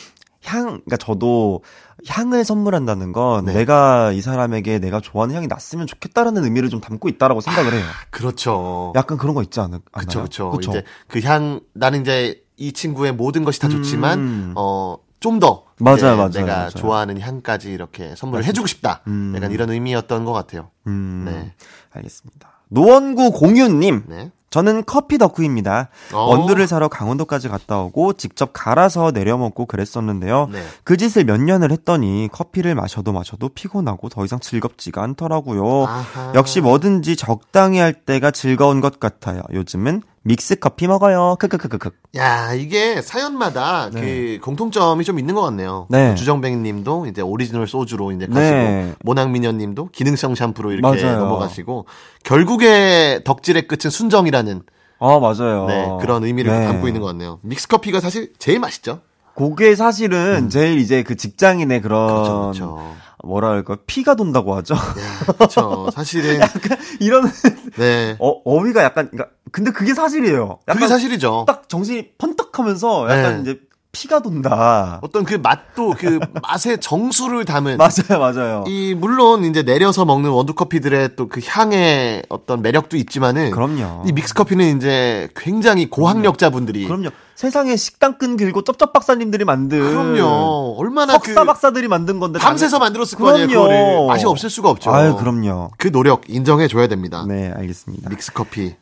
향, 그러니까 저도 향을 선물한다는 건 네. 내가 이 사람에게 내가 좋아하는 향이 났으면 좋겠다라는 의미를 좀 담고 있다라고 생각을 해요. 그렇죠. 약간 그런 거 있지 않을, 그쵸, 않나요? 그쵸. 그쵸? 이제 그 향, 나는 이제 이 친구의 모든 것이 다 좋지만, 음. 어, 좀 더. 맞아요, 맞아요, 내가 맞아요. 좋아하는 향까지 이렇게 선물을 맞습니다. 해주고 싶다. 음. 약간 이런 의미였던 것 같아요. 음, 네. 알겠습니다. 노원구 공유님. 네. 저는 커피 덕후입니다. 어. 원두를 사러 강원도까지 갔다 오고 직접 갈아서 내려 먹고 그랬었는데요. 네. 그 짓을 몇 년을 했더니 커피를 마셔도 마셔도 피곤하고 더 이상 즐겁지가 않더라고요. 아하. 역시 뭐든지 적당히 할 때가 즐거운 것 같아요. 요즘은 믹스 커피 먹어요. 크크크크크. 야, 이게 사연마다 그 공통점이 좀 있는 것 같네요. 네. 주정뱅 님도 이제 오리지널 소주로 이제 가시고, 네. 모낭미녀 님도 기능성 샴푸로 이렇게 맞아요. 넘어가시고, 결국에 덕질의 끝은 순정이라는 아, 맞아요. 네, 그런 의미를 네. 담고 있는 것 같네요. 믹스 커피가 사실 제일 맛있죠? 그게 사실은 제일 이제 그 직장인의 그런 음. 그렇죠, 그렇죠. 뭐라 할까 피가 돈다고 하죠. 야, 그렇죠. 사실은, 이런 네. 어, 어휘가 약간 그러니까 근데 그게 사실이에요. 약간 그게 사실이죠. 딱 정신이 번뜩하면서 약간 네. 이제 피가 돈다. 어떤 그 맛도 그 맛의 정수를 담은 맞아요, 맞아요. 이 물론 이제 내려서 먹는 원두 커피들의 또 그 향의 어떤 매력도 있지만은 그럼요. 이 믹스 커피는 이제 굉장히 고학력자분들이 그럼요. 세상에 식당 끈 길고 쩝쩝 박사님들이 만든 그럼요. 얼마나 석사 그 박사들이 만든 건데 밤새서 당연- 만들었을 거 아니에요. 그럼요. 그거를 맛이 없을 수가 없죠. 아유, 그럼요. 그 노력 인정해 줘야 됩니다. 네, 알겠습니다. 믹스 커피.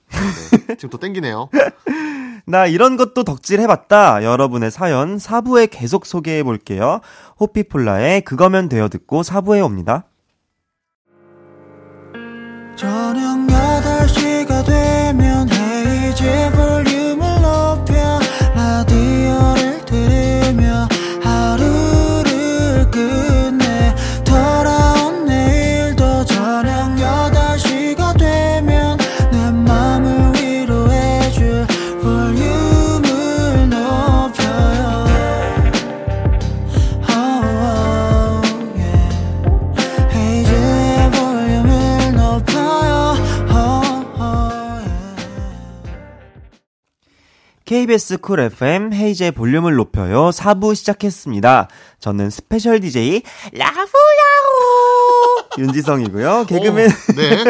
네. 지금 또 땡기네요. 나 이런 것도 덕질 해봤다. 여러분의 사연 4부에 계속 소개해 볼게요. 호피폴라의 그거면 되어 듣고 4부에 옵니다. 저녁 8시가 되면 헤이즈 높여 라 KBS 쿨 FM 헤이즈의 볼륨을 높여요. 4부 시작했습니다. 저는 special DJ 라부야호 윤지성이고요. 개그맨 오, 네.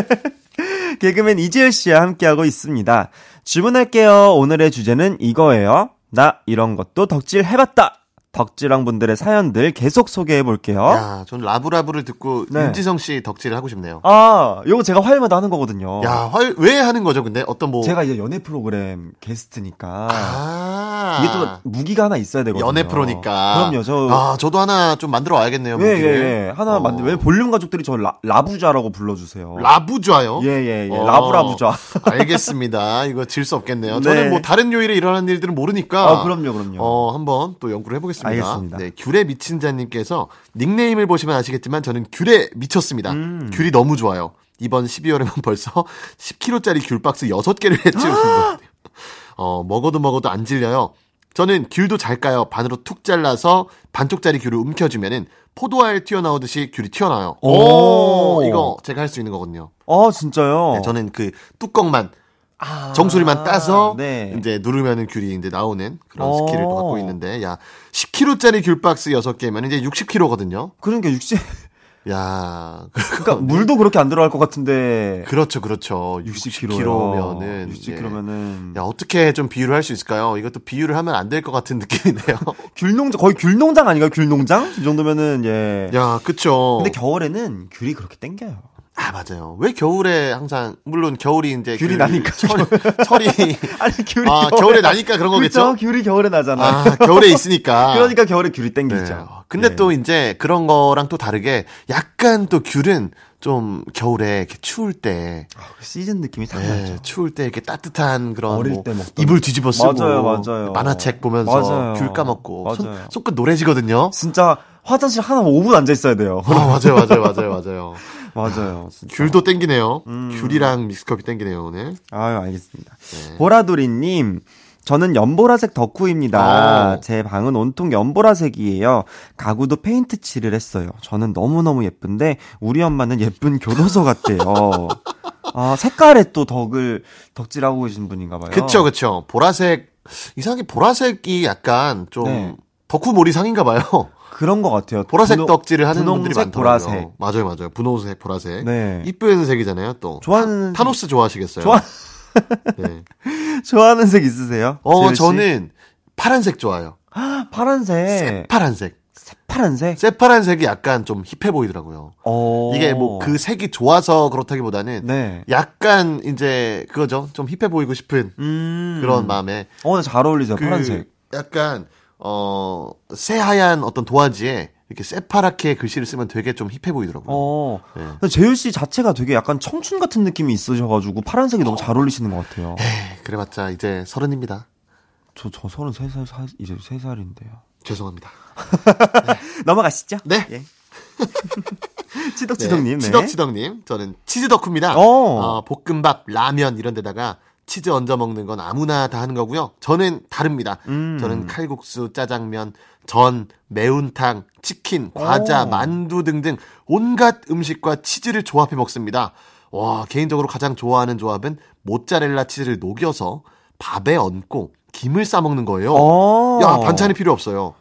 개그맨 이지열 씨와 함께하고 있습니다. 주문할게요. 오늘의 주제는 이거예요. 나 이런 것도 덕질 해봤다. 덕질왕 분들의 사연들 계속 소개해 볼게요. 야, 전 라브라브를 듣고 네. 윤지성 씨 덕질을 하고 싶네요. 아, 요거 제가 화요일마다 하는 거거든요. 야, 활, 왜 하는 거죠, 근데? 어떤 뭐. 제가 이제 연애 프로그램 게스트니까 아. 이게 또 무기가 하나 있어야 되거든요. 연애 프로니까. 그럼요. 저 아, 저도 하나 좀 만들어 와야겠네요. 예, 예. 예. 하나 어. 만들, 왜 볼륨 가족들이 저 라, 라부자라고 불러 주세요. 라부좌요? 예, 예, 예. 어. 라부라부자. 알겠습니다. 이거 질 수 없겠네요. 네. 저는 뭐 다른 요일에 일어나는 일들은 모르니까. 아, 그럼요, 그럼요. 어, 한번 또 연구를 해 보겠습니다. 알겠습니다. 네, 귤에 미친 자님께서 닉네임을 보시면 아시겠지만 저는 귤에 미쳤습니다. 음. 귤이 너무 좋아요. 이번 12월에만 벌써 10kg짜리 귤 박스 6개를 해치우신 것 같아요. 어, 먹어도 먹어도 안 질려요. 저는 귤도 잘 까요. 반으로 툭 잘라서 반쪽짜리 귤을 움켜주면은 포도알 튀어나오듯이 귤이 튀어나와요. 오. 오, 이거 제가 할 수 있는 거거든요. 어, 진짜요? 네, 저는 그 뚜껑만 아, 정수리만 따서 네. 이제 누르면은 귤이 이제 나오는 그런 오. skill을 또 갖고 있는데 야 10kg짜리 귤박스 6개면 이제 60kg거든요. 그러니까 60, 야 그러니까 물도 그렇게 안 들어갈 것 같은데. 그렇죠 그렇죠 60kg 60kg면은 60kg면은 야 어떻게 좀 비유를 할 수 있을까요? 이것도 비유를 하면 안 될 것 같은 느낌이네요. 귤농장 거의 귤농장 아닌가요? 귤농장 이 정도면은 예. 야 그쵸. 근데 겨울에는 귤이 그렇게 땡겨요. 아 맞아요. 왜 겨울에 항상 물론 겨울이 이제 귤이 그 나니까. 철, 철이 아니 귤이 아 겨울에 나니까 그런 거겠죠? 그렇죠? 귤이 겨울에 나잖아. 아 겨울에 있으니까. 그러니까 겨울에 귤이 네. 땡기죠. 근데 예. 또 이제 그런 거랑 또 다르게 약간 또 귤은 좀 겨울에 이렇게 추울 때, 시즌 느낌이 딱 예, 나죠. 추울 때 이렇게 따뜻한 그런 어릴 뭐 때 이불 뒤집어 쓰고 맞아요, 맞아요. 만화책 보면서 맞아요. 귤 까먹고 손, 맞아요. 손끝 노래지거든요. 진짜 화장실 하나 5분 앉아 있어야 돼요. 아 맞아요, 맞아요, 맞아요, 맞아요. 맞아요. 진짜. 귤도 땡기네요. 음. 귤이랑 믹스커피 땡기네요 오늘. 아유, 알겠습니다. 네. 보라돌이님, 저는 연보라색 덕후입니다. 어. 제 방은 온통 연보라색이에요. 가구도 페인트 칠을 했어요. 저는 너무너무 예쁜데, 우리 엄마는 예쁜 교도소 같대요. 아, 색깔에 또 덕을, 덕질하고 계신 분인가 봐요. 그쵸, 그쵸. 보라색 이상하게 보라색이 약간 좀 네. 덕후 몰이 상인가 봐요. 그런 것 같아요. 보라색 분홍- 덕질을 하는 분들이 많더라고요. 보라색. 맞아요, 맞아요. 분홍색, 보라색. 네. 이쁜 색이잖아요, 또. 좋아하는 타노스 좋아하시겠어요? 좋아- 네. 좋아하는 색 있으세요? 어? 저는 파란색 좋아요. 파란색. 파란색. 파란색? 새파란색이 약간 좀 힙해 보이더라고요. 어. 이게 뭐 그 색이 좋아서 그렇다기보다는 네. 약간 이제 그거죠. 좀 힙해 보이고 싶은 음. 그런 마음에 어, 잘 어울리죠, 그 파란색. 약간 어 새하얀 어떤 도화지에 이렇게 새파랗게 글씨를 쓰면 되게 좀 힙해 보이더라고요. 어. 네. 재율 씨 자체가 되게 약간 청춘 같은 느낌이 있으셔가지고 파란색이 너무 잘 어울리시는 것 같아요. 에이, 그래봤자 이제 서른입니다. 저, 저 33살, 사, 이제 3살인데요. 죄송합니다. 넘어가시죠. 네. 예. 치덕치덕님, 네. 치덕치덕님. 저는 치즈 덕후입니다. 어. 어, 볶음밥, 라면 이런 데다가 치즈 얹어 먹는 건 아무나 다 하는 거고요. 저는 다릅니다. 음. 저는 칼국수, 짜장면, 전, 매운탕, 치킨, 과자, 오. 만두 등등 온갖 음식과 치즈를 조합해 먹습니다. 와, 개인적으로 가장 좋아하는 조합은 모짜렐라 치즈를 녹여서 밥에 얹고 김을 싸 먹는 거예요. 어. 야, 반찬이 필요 없어요.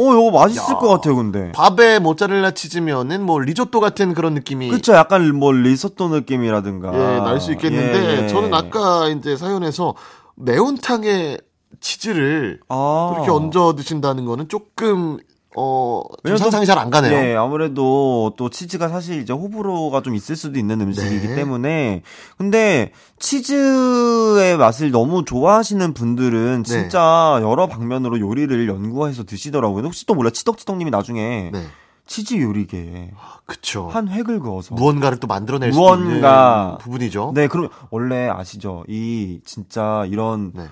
어, 이거 맛있을 야. 것 같아요, 근데. 밥에 모짜렐라 치즈면은 뭐 리조또 같은 그런 느낌이 그쵸, 약간 뭐 리소또 느낌이라든가. 예, 날 수 있겠는데 예, 예. 저는 아까 이제 사연에서 매운탕에 치즈를 아. 그렇게 얹어 드신다는 거는 조금 어, 좀 상상이 잘 안 가네요. 예, 아무래도 또 치즈가 사실 이제 호불호가 좀 있을 수도 있는 음식이기 네. 때문에. 근데 치즈의 맛을 너무 좋아하시는 분들은 네. 진짜 여러 방면으로 요리를 연구해서 드시더라고요. 혹시 또 몰라 치덕치덕님이 나중에 네. 치즈 요리계에 그쵸. 한 획을 그어서. 무언가를 또 만들어낼 수 무언가. 있는 부분이죠. 네, 그럼 원래 아시죠? 이 진짜 이런 네.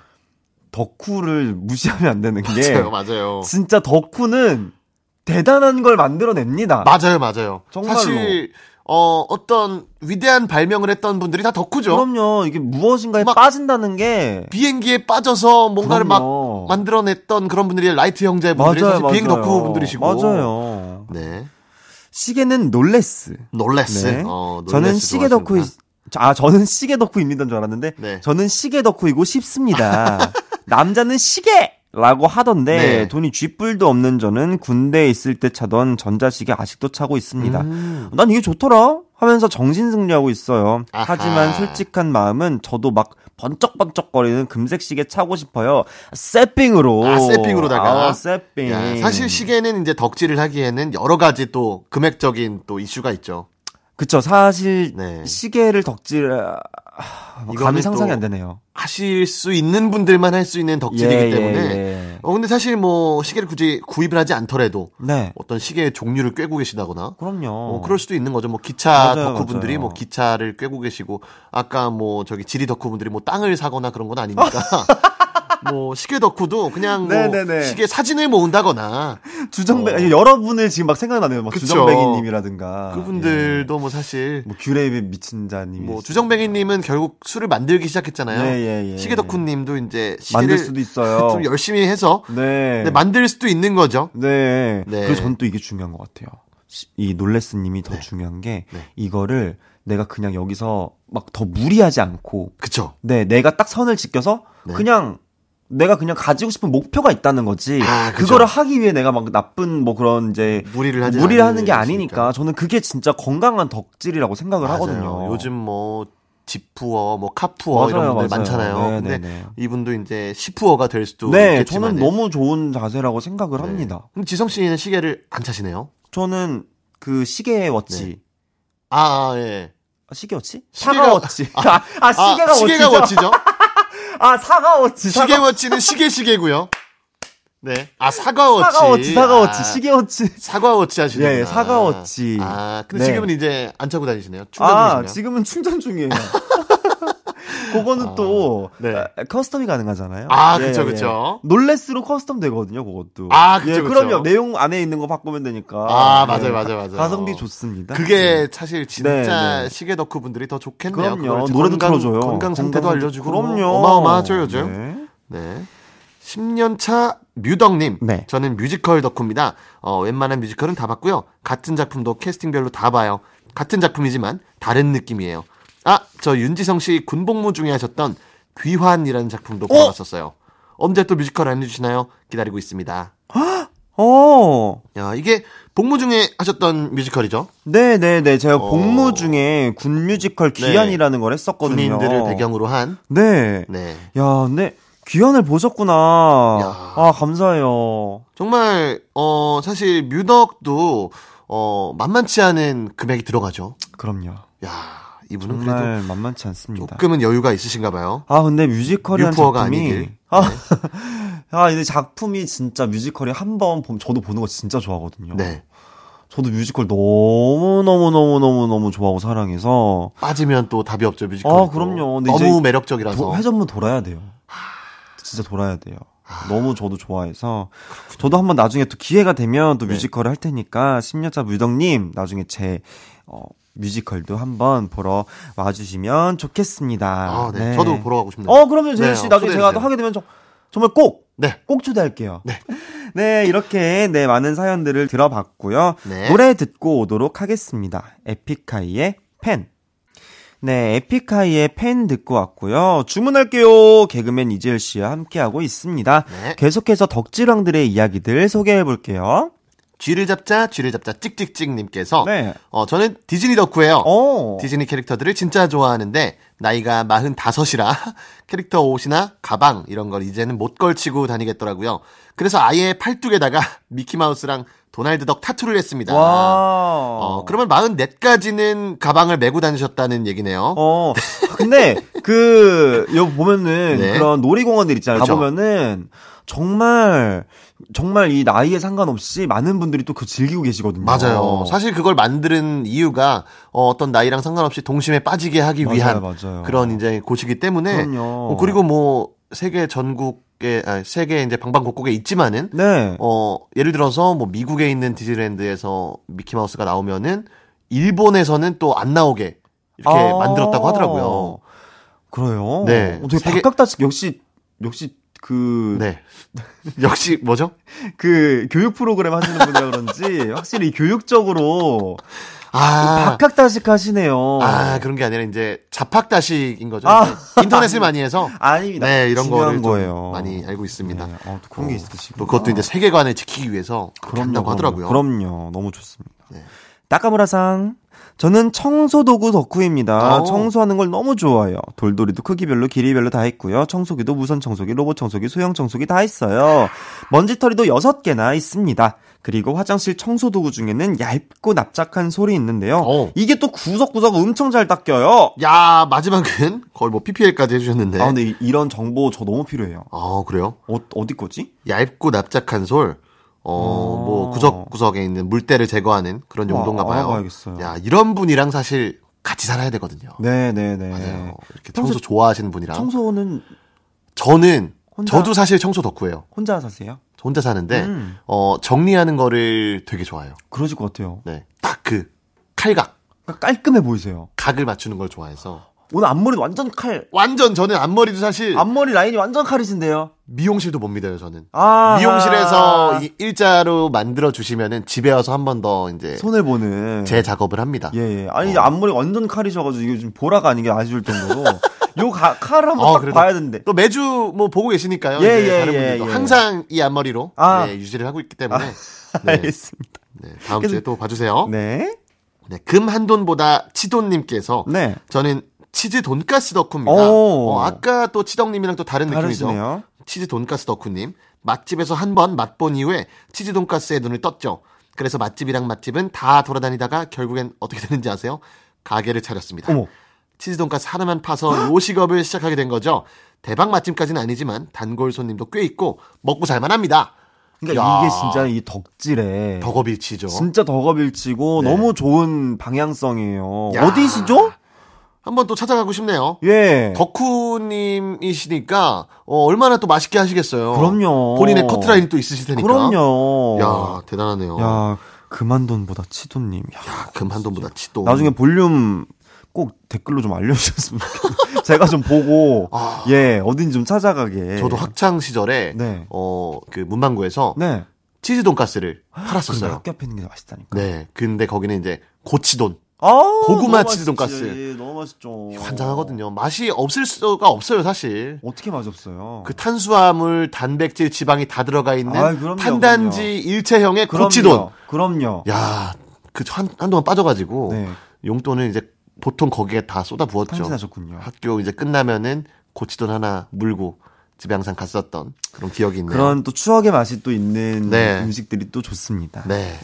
덕후를 무시하면 안 되는 게 맞아요, 맞아요. 진짜 덕후는 대단한 걸 만들어냅니다. 맞아요, 맞아요. 정말로. 사실 어, 어떤 위대한 발명을 했던 분들이 다 덕후죠. 그럼요. 이게 무엇인가에 막- 빠진다는 게 비행기에 빠져서 뭔가를 그럼요. 막 만들어냈던 그런 분들이 라이트 형제 분들이 맞아요, 사실 비행 맞아요. 덕후 분들이시고. 맞아요. 네. 시계는 롤렉스. 롤렉스. 네. 어, 롤렉스 저는 시계 덕후. 아 저는 시계 덕후입니다인 줄 알았는데 네. 저는 시계 덕후이고 싶습니다. 남자는 시계 라고 하던데 네. 돈이 쥐뿔도 없는 저는 군대에 있을 때 차던 전자시계 아직도 차고 있습니다. 음. 난 이게 좋더라 하면서 정신 승리하고 있어요. 아하. 하지만 솔직한 마음은 저도 막 번쩍번쩍거리는 금색 시계 차고 싶어요. 세핑으로. 아, 세핑으로다가. 아, 세핑. 야, 사실 시계는 이제 덕질을 하기에는 여러 가지 또 금액적인 또 이슈가 있죠. 그쵸. 사실 네. 시계를 덕질 아, 뭐 이거는 감이 상상이 또안 되네요. 하실 수 있는 분들만 할 수 있는 덕질이기 예, 예, 때문에. 예. 어, 근데 사실 뭐 시계를 굳이 구입을 하지 않더라도 네. 어떤 시계의 종류를 꿰고 계시다거나 그럼요. 어, 그럴 수도 있는 거죠. 뭐 기차 맞아요, 덕후분들이 맞아요. 뭐 기차를 꿰고 계시고 아까 뭐 저기 지리 덕후분들이 뭐 땅을 사거나 그런 건 아니니까. 뭐 시계 덕후도 그냥 뭐. 시계 사진을 모은다거나 주정배 어. 여러분을 지금 막 생각나네요. 막 그쵸. 주정배기님이라든가 그분들도 뭐 사실 예. 뭐 귤에 미친 자님. 뭐 주정뱅이님은 결국 술을 만들기 시작했잖아요. 네, 예, 예. 시계 덕후님도 이제 시계를 만들 수도 있어요. 좀 열심히 해서 네. 네, 만들 수도 있는 거죠. 네. 네. 그리고 전또 이게 중요한 것 같아요. 시- 이 놀레스님이 더 네. 중요한 게 네. 이거를 내가 그냥 여기서 막 더 무리하지 않고 그쵸. 네 내가 딱 선을 지켜서 네. 그냥 내가 그냥 가지고 싶은 목표가 있다는 거지. 아. 그거를 하기 위해 내가 막 나쁜 뭐 그런 이제 무리를 하지 무리를 하는 게. 아니니까 저는 그게 진짜 건강한 덕질이라고 생각을 맞아요. 하거든요. 요즘 뭐 지푸어, 뭐 카푸어 맞아요, 이런 분들 맞아요. 많잖아요. 네, 근데 네, 네. 이분도 이제 시푸어가 될 수도 네, 있겠지만 저는 너무 좋은 자세라고 생각을 합니다. 근데 지성 씨는 시계를 안 차시네요. 저는 그 시계 watch 아, 아, 예. 아, 시계 watch? 시계가- watch. 아, 아, 시계가 아, 시계가 watch죠. 아, 사과 watch. 시계 사과, watch는 시계 시계고요. 네. 아, 사과 watch. 사과 워치, 사과 워치, 아, 시계 워치. 사과 워치 하시네요. 예, 예, 사과 워치. 아, 근데 네. 지금은 이제 안 차고 다니시네요. 충전 아, 중이시네요. 지금은 충전 중이에요. 그거는 또 네. 아, custom이 가능하잖아요. 아, 예, 그쵸, 예. 그쵸. 롤렉스로 custom 되거든요, 그것도. 아, 그쵸, 예. 그럼요. 내용 안에 있는 거 바꾸면 되니까. 아, 맞아요, 예, 맞아요, 맞아요. 가성비 좋습니다. 그게 사실 진짜 네, 네. 시계 덕후 분들이 더 좋겠네요. 그럼요. 노래도 건강, 틀어줘요. 건강 상태도 알려주고. 그럼요. 뭐 어마어마하죠, 요즘. 네. 네. 10년차 뮤덕님. 네. 저는 뮤지컬 덕후입니다. 어, 웬만한 뮤지컬은 다 봤고요. 같은 작품도 캐스팅별로 다 봐요. 같은 작품이지만 다른 느낌이에요. 아, 저 윤지성 씨 군복무 중에 하셨던 귀환이라는 작품도 보러 갔었어요. 언제 또 뮤지컬 알려주시나요? 기다리고 있습니다. 어. 야, 이게 복무 중에 하셨던 뮤지컬이죠. 네 네 네. 제가 어. 복무 중에 군 뮤지컬 네. 귀환이라는 걸 했었거든요. 군인들을 배경으로 한. 네. 네. 야, 근데 귀환을 보셨구나. 야. 아, 감사해요. 정말 어 사실 뮤덕도 어 만만치 않은 금액이 들어가죠. 그럼요. 야 이분은 그래도 정말 만만치 않습니다. 조금은 여유가 있으신가 봐요. 아, 근데 뮤지컬이란 작품이 아니길. 네. 아, 아, 근데 작품이 진짜 뮤지컬이 한 번 저도 보는 거 진짜 좋아하거든요. 네. 저도 뮤지컬 너무 너무 너무 너무 너무 좋아하고 사랑해서 빠지면 또 답이 없죠, 뮤지컬. 아, 그럼요. 너무 매력적이라서. 도- 회전문 돌아야 돼요. 진짜 돌아야 돼요. 너무 저도 좋아해서 저도 한번 나중에 또 기회가 되면 또 네. 뮤지컬을 할 테니까 10년차 무덕님 나중에 제 어, 뮤지컬도 한번 보러 와주시면 좋겠습니다. 아, 네. 저도 보러 가고 싶네요. 어, 그럼요, 제일 씨 네, 나중에 제가 초대해주세요. 또 하게 되면 저, 정말 꼭, 네. 꼭 초대할게요. 네. 네, 이렇게 네 많은 사연들을 들어봤고요. 네. 노래 듣고 오도록 하겠습니다. 에픽하이의 팬. 네, 에픽하이의 팬 듣고 왔고요. 주문할게요. 개그맨 이재열 씨와 함께하고 있습니다. 네. 계속해서 덕질왕들의 이야기들 소개해 볼게요. 쥐를 잡자, 쥐를 잡자, 찍찍찍님께서. 네. 어, 저는 디즈니 덕후예요. 어. 디즈니 캐릭터들을 진짜 좋아하는데 나이가 45이라 캐릭터 옷이나 가방 이런 걸 이제는 못 걸치고 다니겠더라고요. 그래서 아예 팔뚝에다가 미키마우스랑 도날드 덕 타투를 했습니다. 와. 어, 그러면 44가지는 가방을 메고 다니셨다는 얘기네요. 어, 근데 그 여기 보면은 네. 그런 놀이공원들 있잖아요. 그쵸. 가보면은 정말 정말 이 나이에 상관없이 많은 분들이 또 그 즐기고 계시거든요. 맞아요. 사실 그걸 만드는 이유가 어, 떤 나이랑 상관없이 동심에 빠지게 하기 맞아요, 위한 맞아요. 그런 이제 곳이기 때문에. 어, 그리고 뭐 세계 전국에 아, 세계 이제 방방곡곡에 있지만은 네. 어 예를 들어서 뭐 미국에 있는 디즈니랜드에서 미키 마우스가 나오면은 일본에서는 또 안 나오게 이렇게 아. 만들었다고 하더라고요. 그래요. 네. 어, 되게 세계- 박학다식 역시 역시 그, 네. 역시 뭐죠? 그 교육 프로그램 하시는 분이라 그런지 확실히 교육적으로 아, 박학다식 하시네요. 아 그런 게 아니라 이제 자팍다식인 거죠. 아. 인터넷을 많이 해서 아닙니다. 네 이런 거를 좀 거예요. 많이 알고 있습니다. 네. 어, 또 그런 게 어, 있으시고 또 그것도 이제 세계관을 지키기 위해서 그렇게 한다고 하더라고요. 그럼요. 너무 좋습니다. 네. 따까무라상. 저는 청소도구 덕후입니다. 어. 청소하는 걸 너무 좋아해요. 돌돌이도 크기별로 길이별로 다 있고요. 청소기도 무선 청소기, 로봇 청소기, 소형 청소기 다 있어요. 먼지털이도 6개나 있습니다. 그리고 화장실 청소도구 중에는 얇고 납작한 솔이 있는데요. 어. 이게 또 구석구석 엄청 잘 닦여요. 야 마지막은 거의 뭐 PPL까지 해주셨는데. 아, 근데 이- 이런 정보 저 너무 필요해요. 아, 그래요? 어, 어디 거지? 얇고 납작한 솔. 어, 어. 뭐 구석구석에 있는 물때를 제거하는 그런 와, 용도인가 봐요. 알아봐야겠어요. 야, 이런 분이랑 사실 같이 살아야 되거든요. 네 네 네. 맞아요. 이렇게 평소 청소 좋아하시는 분이랑. 청소는 저는 혼자- 저도 사실 청소 덕후예요. 혼자 사세요? 저 혼자 사는데 음. 어, 정리하는 거를 되게 좋아해요. 그러실 것 같아요. 네. 딱 그 칼각, 깔끔해 보이세요. 각을 맞추는 걸 좋아해서 오늘 앞머리 완전 칼. 완전 저는 앞머리도 사실 앞머리 라인이 완전 칼이신데요. 미용실도 못 믿어요, 저는. 아. 미용실에서 이 일자로 만들어 주시면은 집에 와서 한 번 더 이제 손을 보는. 제 작업을 합니다. 예, 예. 아니, 어. 앞머리 완전 칼이셔가지고 이게 좀 보라가 아닌 게 아쉬울 정도로. 요 가, 칼을 한번 어, 딱 봐야 되는데. 또 매주 뭐 보고 계시니까요. 예, 예, 다른 예, 분들도 예. 항상 이 앞머리로 아. 네, 유지를 하고 있기 때문에 네, 알겠습니다. 네, 다음 그래서- 주에 또 봐주세요. 네. 네. 금한 돈보다 치돈님께서 네. 저는 치즈 돈가스 덕후입니다. 오. 어, 아까 또 치덕님이랑 또 다른 느낌이죠. 다르시네요. 치즈 돈가스 덕후님. 맛집에서 한 번 맛본 이후에 치즈 돈가스에 눈을 떴죠. 그래서 맛집이랑 맛집은 다 돌아다니다가 결국엔 어떻게 되는지 아세요? 가게를 차렸습니다. 어머. 치즈 돈가스 하나만 파서 요식업을 시작하게 된 거죠. 대박 맛집까지는 아니지만 단골 손님도 꽤 있고 먹고 살만합니다. 그러니까 야. 이게 진짜 이 덕질에. 덕업일치죠. 진짜 덕업일치고 네. 너무 좋은 방향성이에요. 야. 어디시죠? 한번 또 찾아가고 싶네요. 예. 덕후님이시니까 어, 얼마나 또 맛있게 하시겠어요. 그럼요. 본인의 커트라인이 또 있으실 테니까. 그럼요. 야 대단하네요. 야, 그만돈보다 치돈님. 야, 금한돈보다 치도. 나중에 볼륨 꼭 댓글로 좀 알려주셨으면 좋겠네요. 제가 좀 보고, 아. 예, 어딘지 좀 찾아가게. 저도 학창 시절에 네. 어그 문방구에서 네. 치즈 돈가스를 팔았었어요. 학교 앞에 있는 게 맛있다니까. 네. 근데 거기는 이제 고치돈 고구마 너무 치즈 맛있지. 돈가스. 너무 맛있죠. 환장하거든요. 맛이 없을 수가 없어요, 사실. 어떻게 맛없어요? 그 탄수화물, 단백질, 지방이 다 들어가 있는 아이, 그럼요, 탄단지 그럼요. 일체형의 그럼요. 고치돈. 그럼요. 야, 그 한, 한동안 빠져가지고 네. 용돈을 이제 보통 거기에 다 쏟아 부었죠. 탄진하셨군요. 학교 이제 끝나면은 고치돈 하나 물고 집에 항상 갔었던 그런 기억이 있네요. 그런 또 추억의 맛이 또 있는 네. 음식들이 또 좋습니다. 네.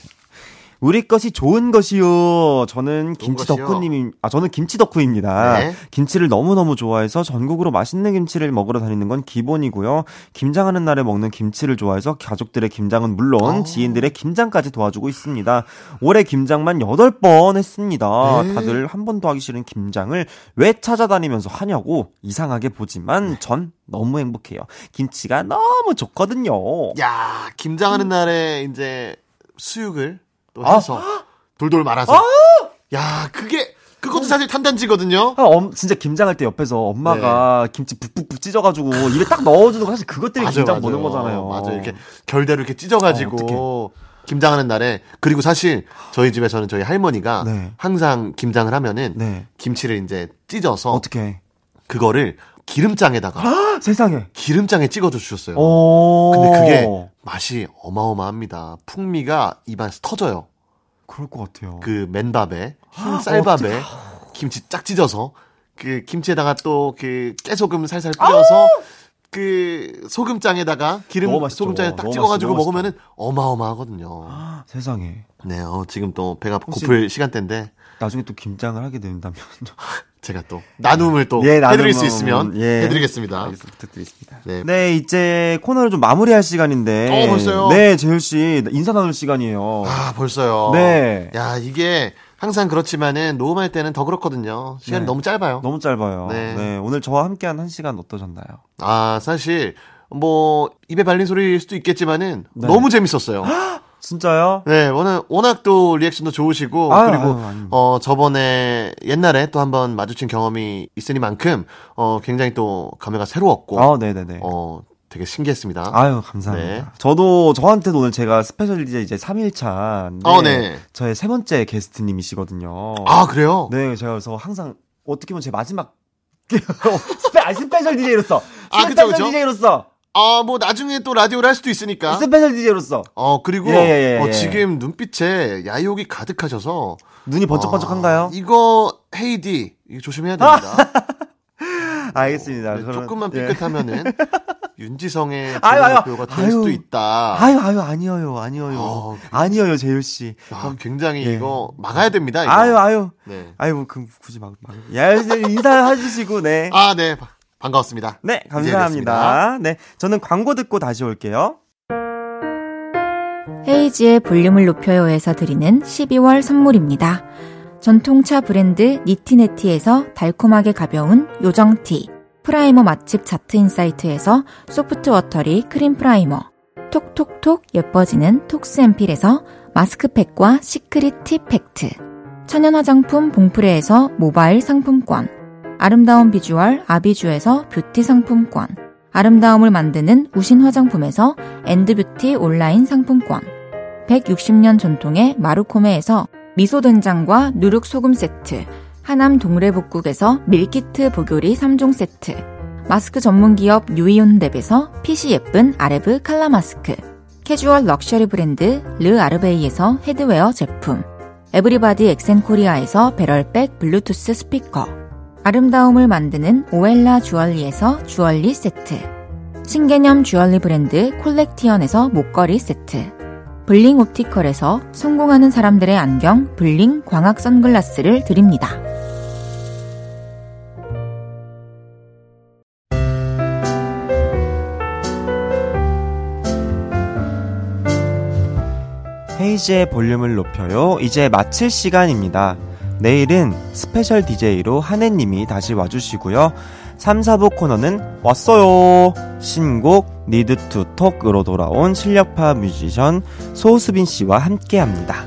우리 것이 좋은 것이요. 저는 김치? 덕후님이, 아, 저는 김치 덕후입니다. 네. 김치를 너무 너무 좋아해서 전국으로 맛있는 김치를 먹으러 다니는 건 기본이고요. 김장하는 날에 먹는 김치를 좋아해서 가족들의 김장은 물론 어. 지인들의 김장까지 도와주고 있습니다. 올해 김장만 8번 했습니다. 네. 다들 한 번도 하기 싫은 김장을 왜 찾아다니면서 하냐고 이상하게 네. 보지만 전 너무 행복해요. 김치가 너무 좋거든요. 야, 김장하는 날에 이제 수육을 또 아. 해서 돌돌 말아서. 야, 그게 그것도 사실 탄단지거든요. 아, 엄- 진짜 김장할 때 옆에서 엄마가 김치 북북북 찢어가지고 입에 딱 넣어주는 거 사실 그것 때문에 김장 보는 거잖아요. 맞아 이렇게 결대로 이렇게 찢어가지고 김장하는 날에 그리고 사실 저희 집에서는 저희 할머니가 네. 항상 김장을 하면은 네. 김치를 이제 찢어서 어떻게? 그거를 기름장에다가 세상에. 기름장에 찍어서 주셨어요. 오. 근데 그게 맛이 어마어마합니다. 풍미가 입안에서 터져요. 그럴 것 같아요. 그 맨밥에 흰 쌀밥에 김치 쫙 찢어서 그 김치에다가 또 그 깨소금 살살 뿌려서 그 소금장에다가 기름. 소금장에 딱 찍어가지고 맛있- 먹으면은 어마어마하거든요. 세상에. 네, 어, 지금 또 배가 고플 시간대인데 나중에 또 김장을 하게 된다면 제가 또 나눔을 또 예, 해드릴 나눔은- 수 있으면 예. 해드리겠습니다. 부탁드리겠습니다. 네. 네. 이제 코너를 좀 마무리할 시간인데. 어, 벌써요? 네, 재율 씨 인사 나눌 시간이에요. 아 벌써요. 네. 야 이게 항상 그렇지만은 녹음할 때는 더 그렇거든요. 시간이 네. 너무 짧아요. 너무 짧아요. 네. 네. 오늘 저와 함께한 한 시간 어떠셨나요? 아 사실 뭐 입에 발린 소리일 수도 있겠지만은 네. 너무 재밌었어요. 진짜요? 네, 워낙, 워낙 또 리액션도 좋으시고, 아유, 그리고, 아유. 어, 저번에 옛날에 또 한번 마주친 경험이 있으니만큼, 어, 굉장히 또 감회가 새로웠고, 아, 네네네. 어, 되게 신기했습니다. 아유, 감사합니다. 네. 저도 저한테도 오늘 제가 special DJ 이제 3일차. 어, 네. 저의 세 번째 게스트님이시거든요. 아, 그래요? 네, 제가 그래서 항상 어떻게 보면 제 마지막 스페, 아니, special DJ로서. 아, 그쵸, special 그쵸? DJ로서. 아, 뭐, 나중에 또 라디오를 할 수도 있으니까. special DJ로서. 어, 그리고, 예, 예, 예, 어, 예. 지금 눈빛에 야욕이 가득하셔서. 눈이 번쩍번쩍한가요? 아, 이거, 헤이디, 이거 조심해야 됩니다. 알겠습니다. 네, 그러면- 조금만 예. 삐끗하면은, 윤지성의 조용표가 될 아유. 수도 있다. 아유, 아유, 아니에요, 아니에요. 어, 아니에요, 재율씨. 아, 굉장히 예. 이거 막아야 됩니다. 이거. 아유, 아유. 네. 아유, 뭐, 그, 굳이 막, 막. 야, 이제 인사해주시고, 네. 아, 네. 바- 반가웠습니다. 네, 감사합니다. 네, 저는 광고 듣고 다시 올게요. 헤이즈의 볼륨을 높여요에서 드리는 12월 선물입니다. 전통차 브랜드 니티네티에서 달콤하게 가벼운 요정티, primer 맛집 자트인사이트에서 soft watery cream primer, 톡톡톡 예뻐지는 톡스앰필에서 마스크팩과 secret 팁 팩트, 천연 화장품 봉프레에서 모바일 상품권, 아름다운 비주얼 아비주에서 뷰티 상품권, 아름다움을 만드는 우신 화장품에서 엔드뷰티 온라인 상품권, 160년 전통의 마루코메에서 미소된장과 누룩소금 세트, 하남 동래복국에서 밀키트 복요리 3종 세트, 마스크 전문기업 유이온랩에서 핏이 예쁜 아레브 칼라 마스크, 캐주얼 럭셔리 브랜드 르 아르베이에서 headwear 제품, 에브리바디 엑센코리아에서 배럴백 블루투스 스피커, 아름다움을 만드는 오엘라 주얼리에서 주얼리 세트, 신개념 주얼리 브랜드 콜렉티언에서 목걸이 세트, 블링 옵티컬에서 성공하는 사람들의 안경 블링 광학 선글라스를 드립니다. 헤이즈의 볼륨을 높여요. 이제 마칠 시간입니다. 내일은 special DJ로 한해님이 다시 와주시고요. 3, 4부 코너는 왔어요. 신곡 Need to Talk으로 돌아온 실력파 뮤지션 소수빈 씨와 함께 합니다.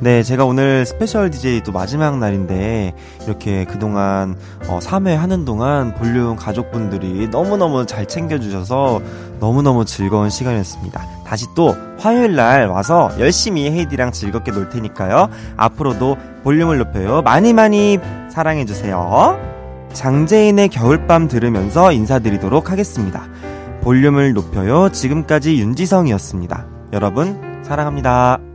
네, 제가 오늘 special DJ도 마지막 날인데 이렇게 그동안 어, 3회 하는 동안 볼륨 가족분들이 너무너무 잘 챙겨주셔서 너무너무 즐거운 시간이었습니다. 다시 또 화요일 날 와서 열심히 헤이디랑 즐겁게 놀 테니까요. 앞으로도 볼륨을 높여요. 많이 많이 사랑해주세요. 장재인의 겨울밤 들으면서 인사드리도록 하겠습니다. 볼륨을 높여요. 지금까지 윤지성이었습니다. 여러분, 사랑합니다.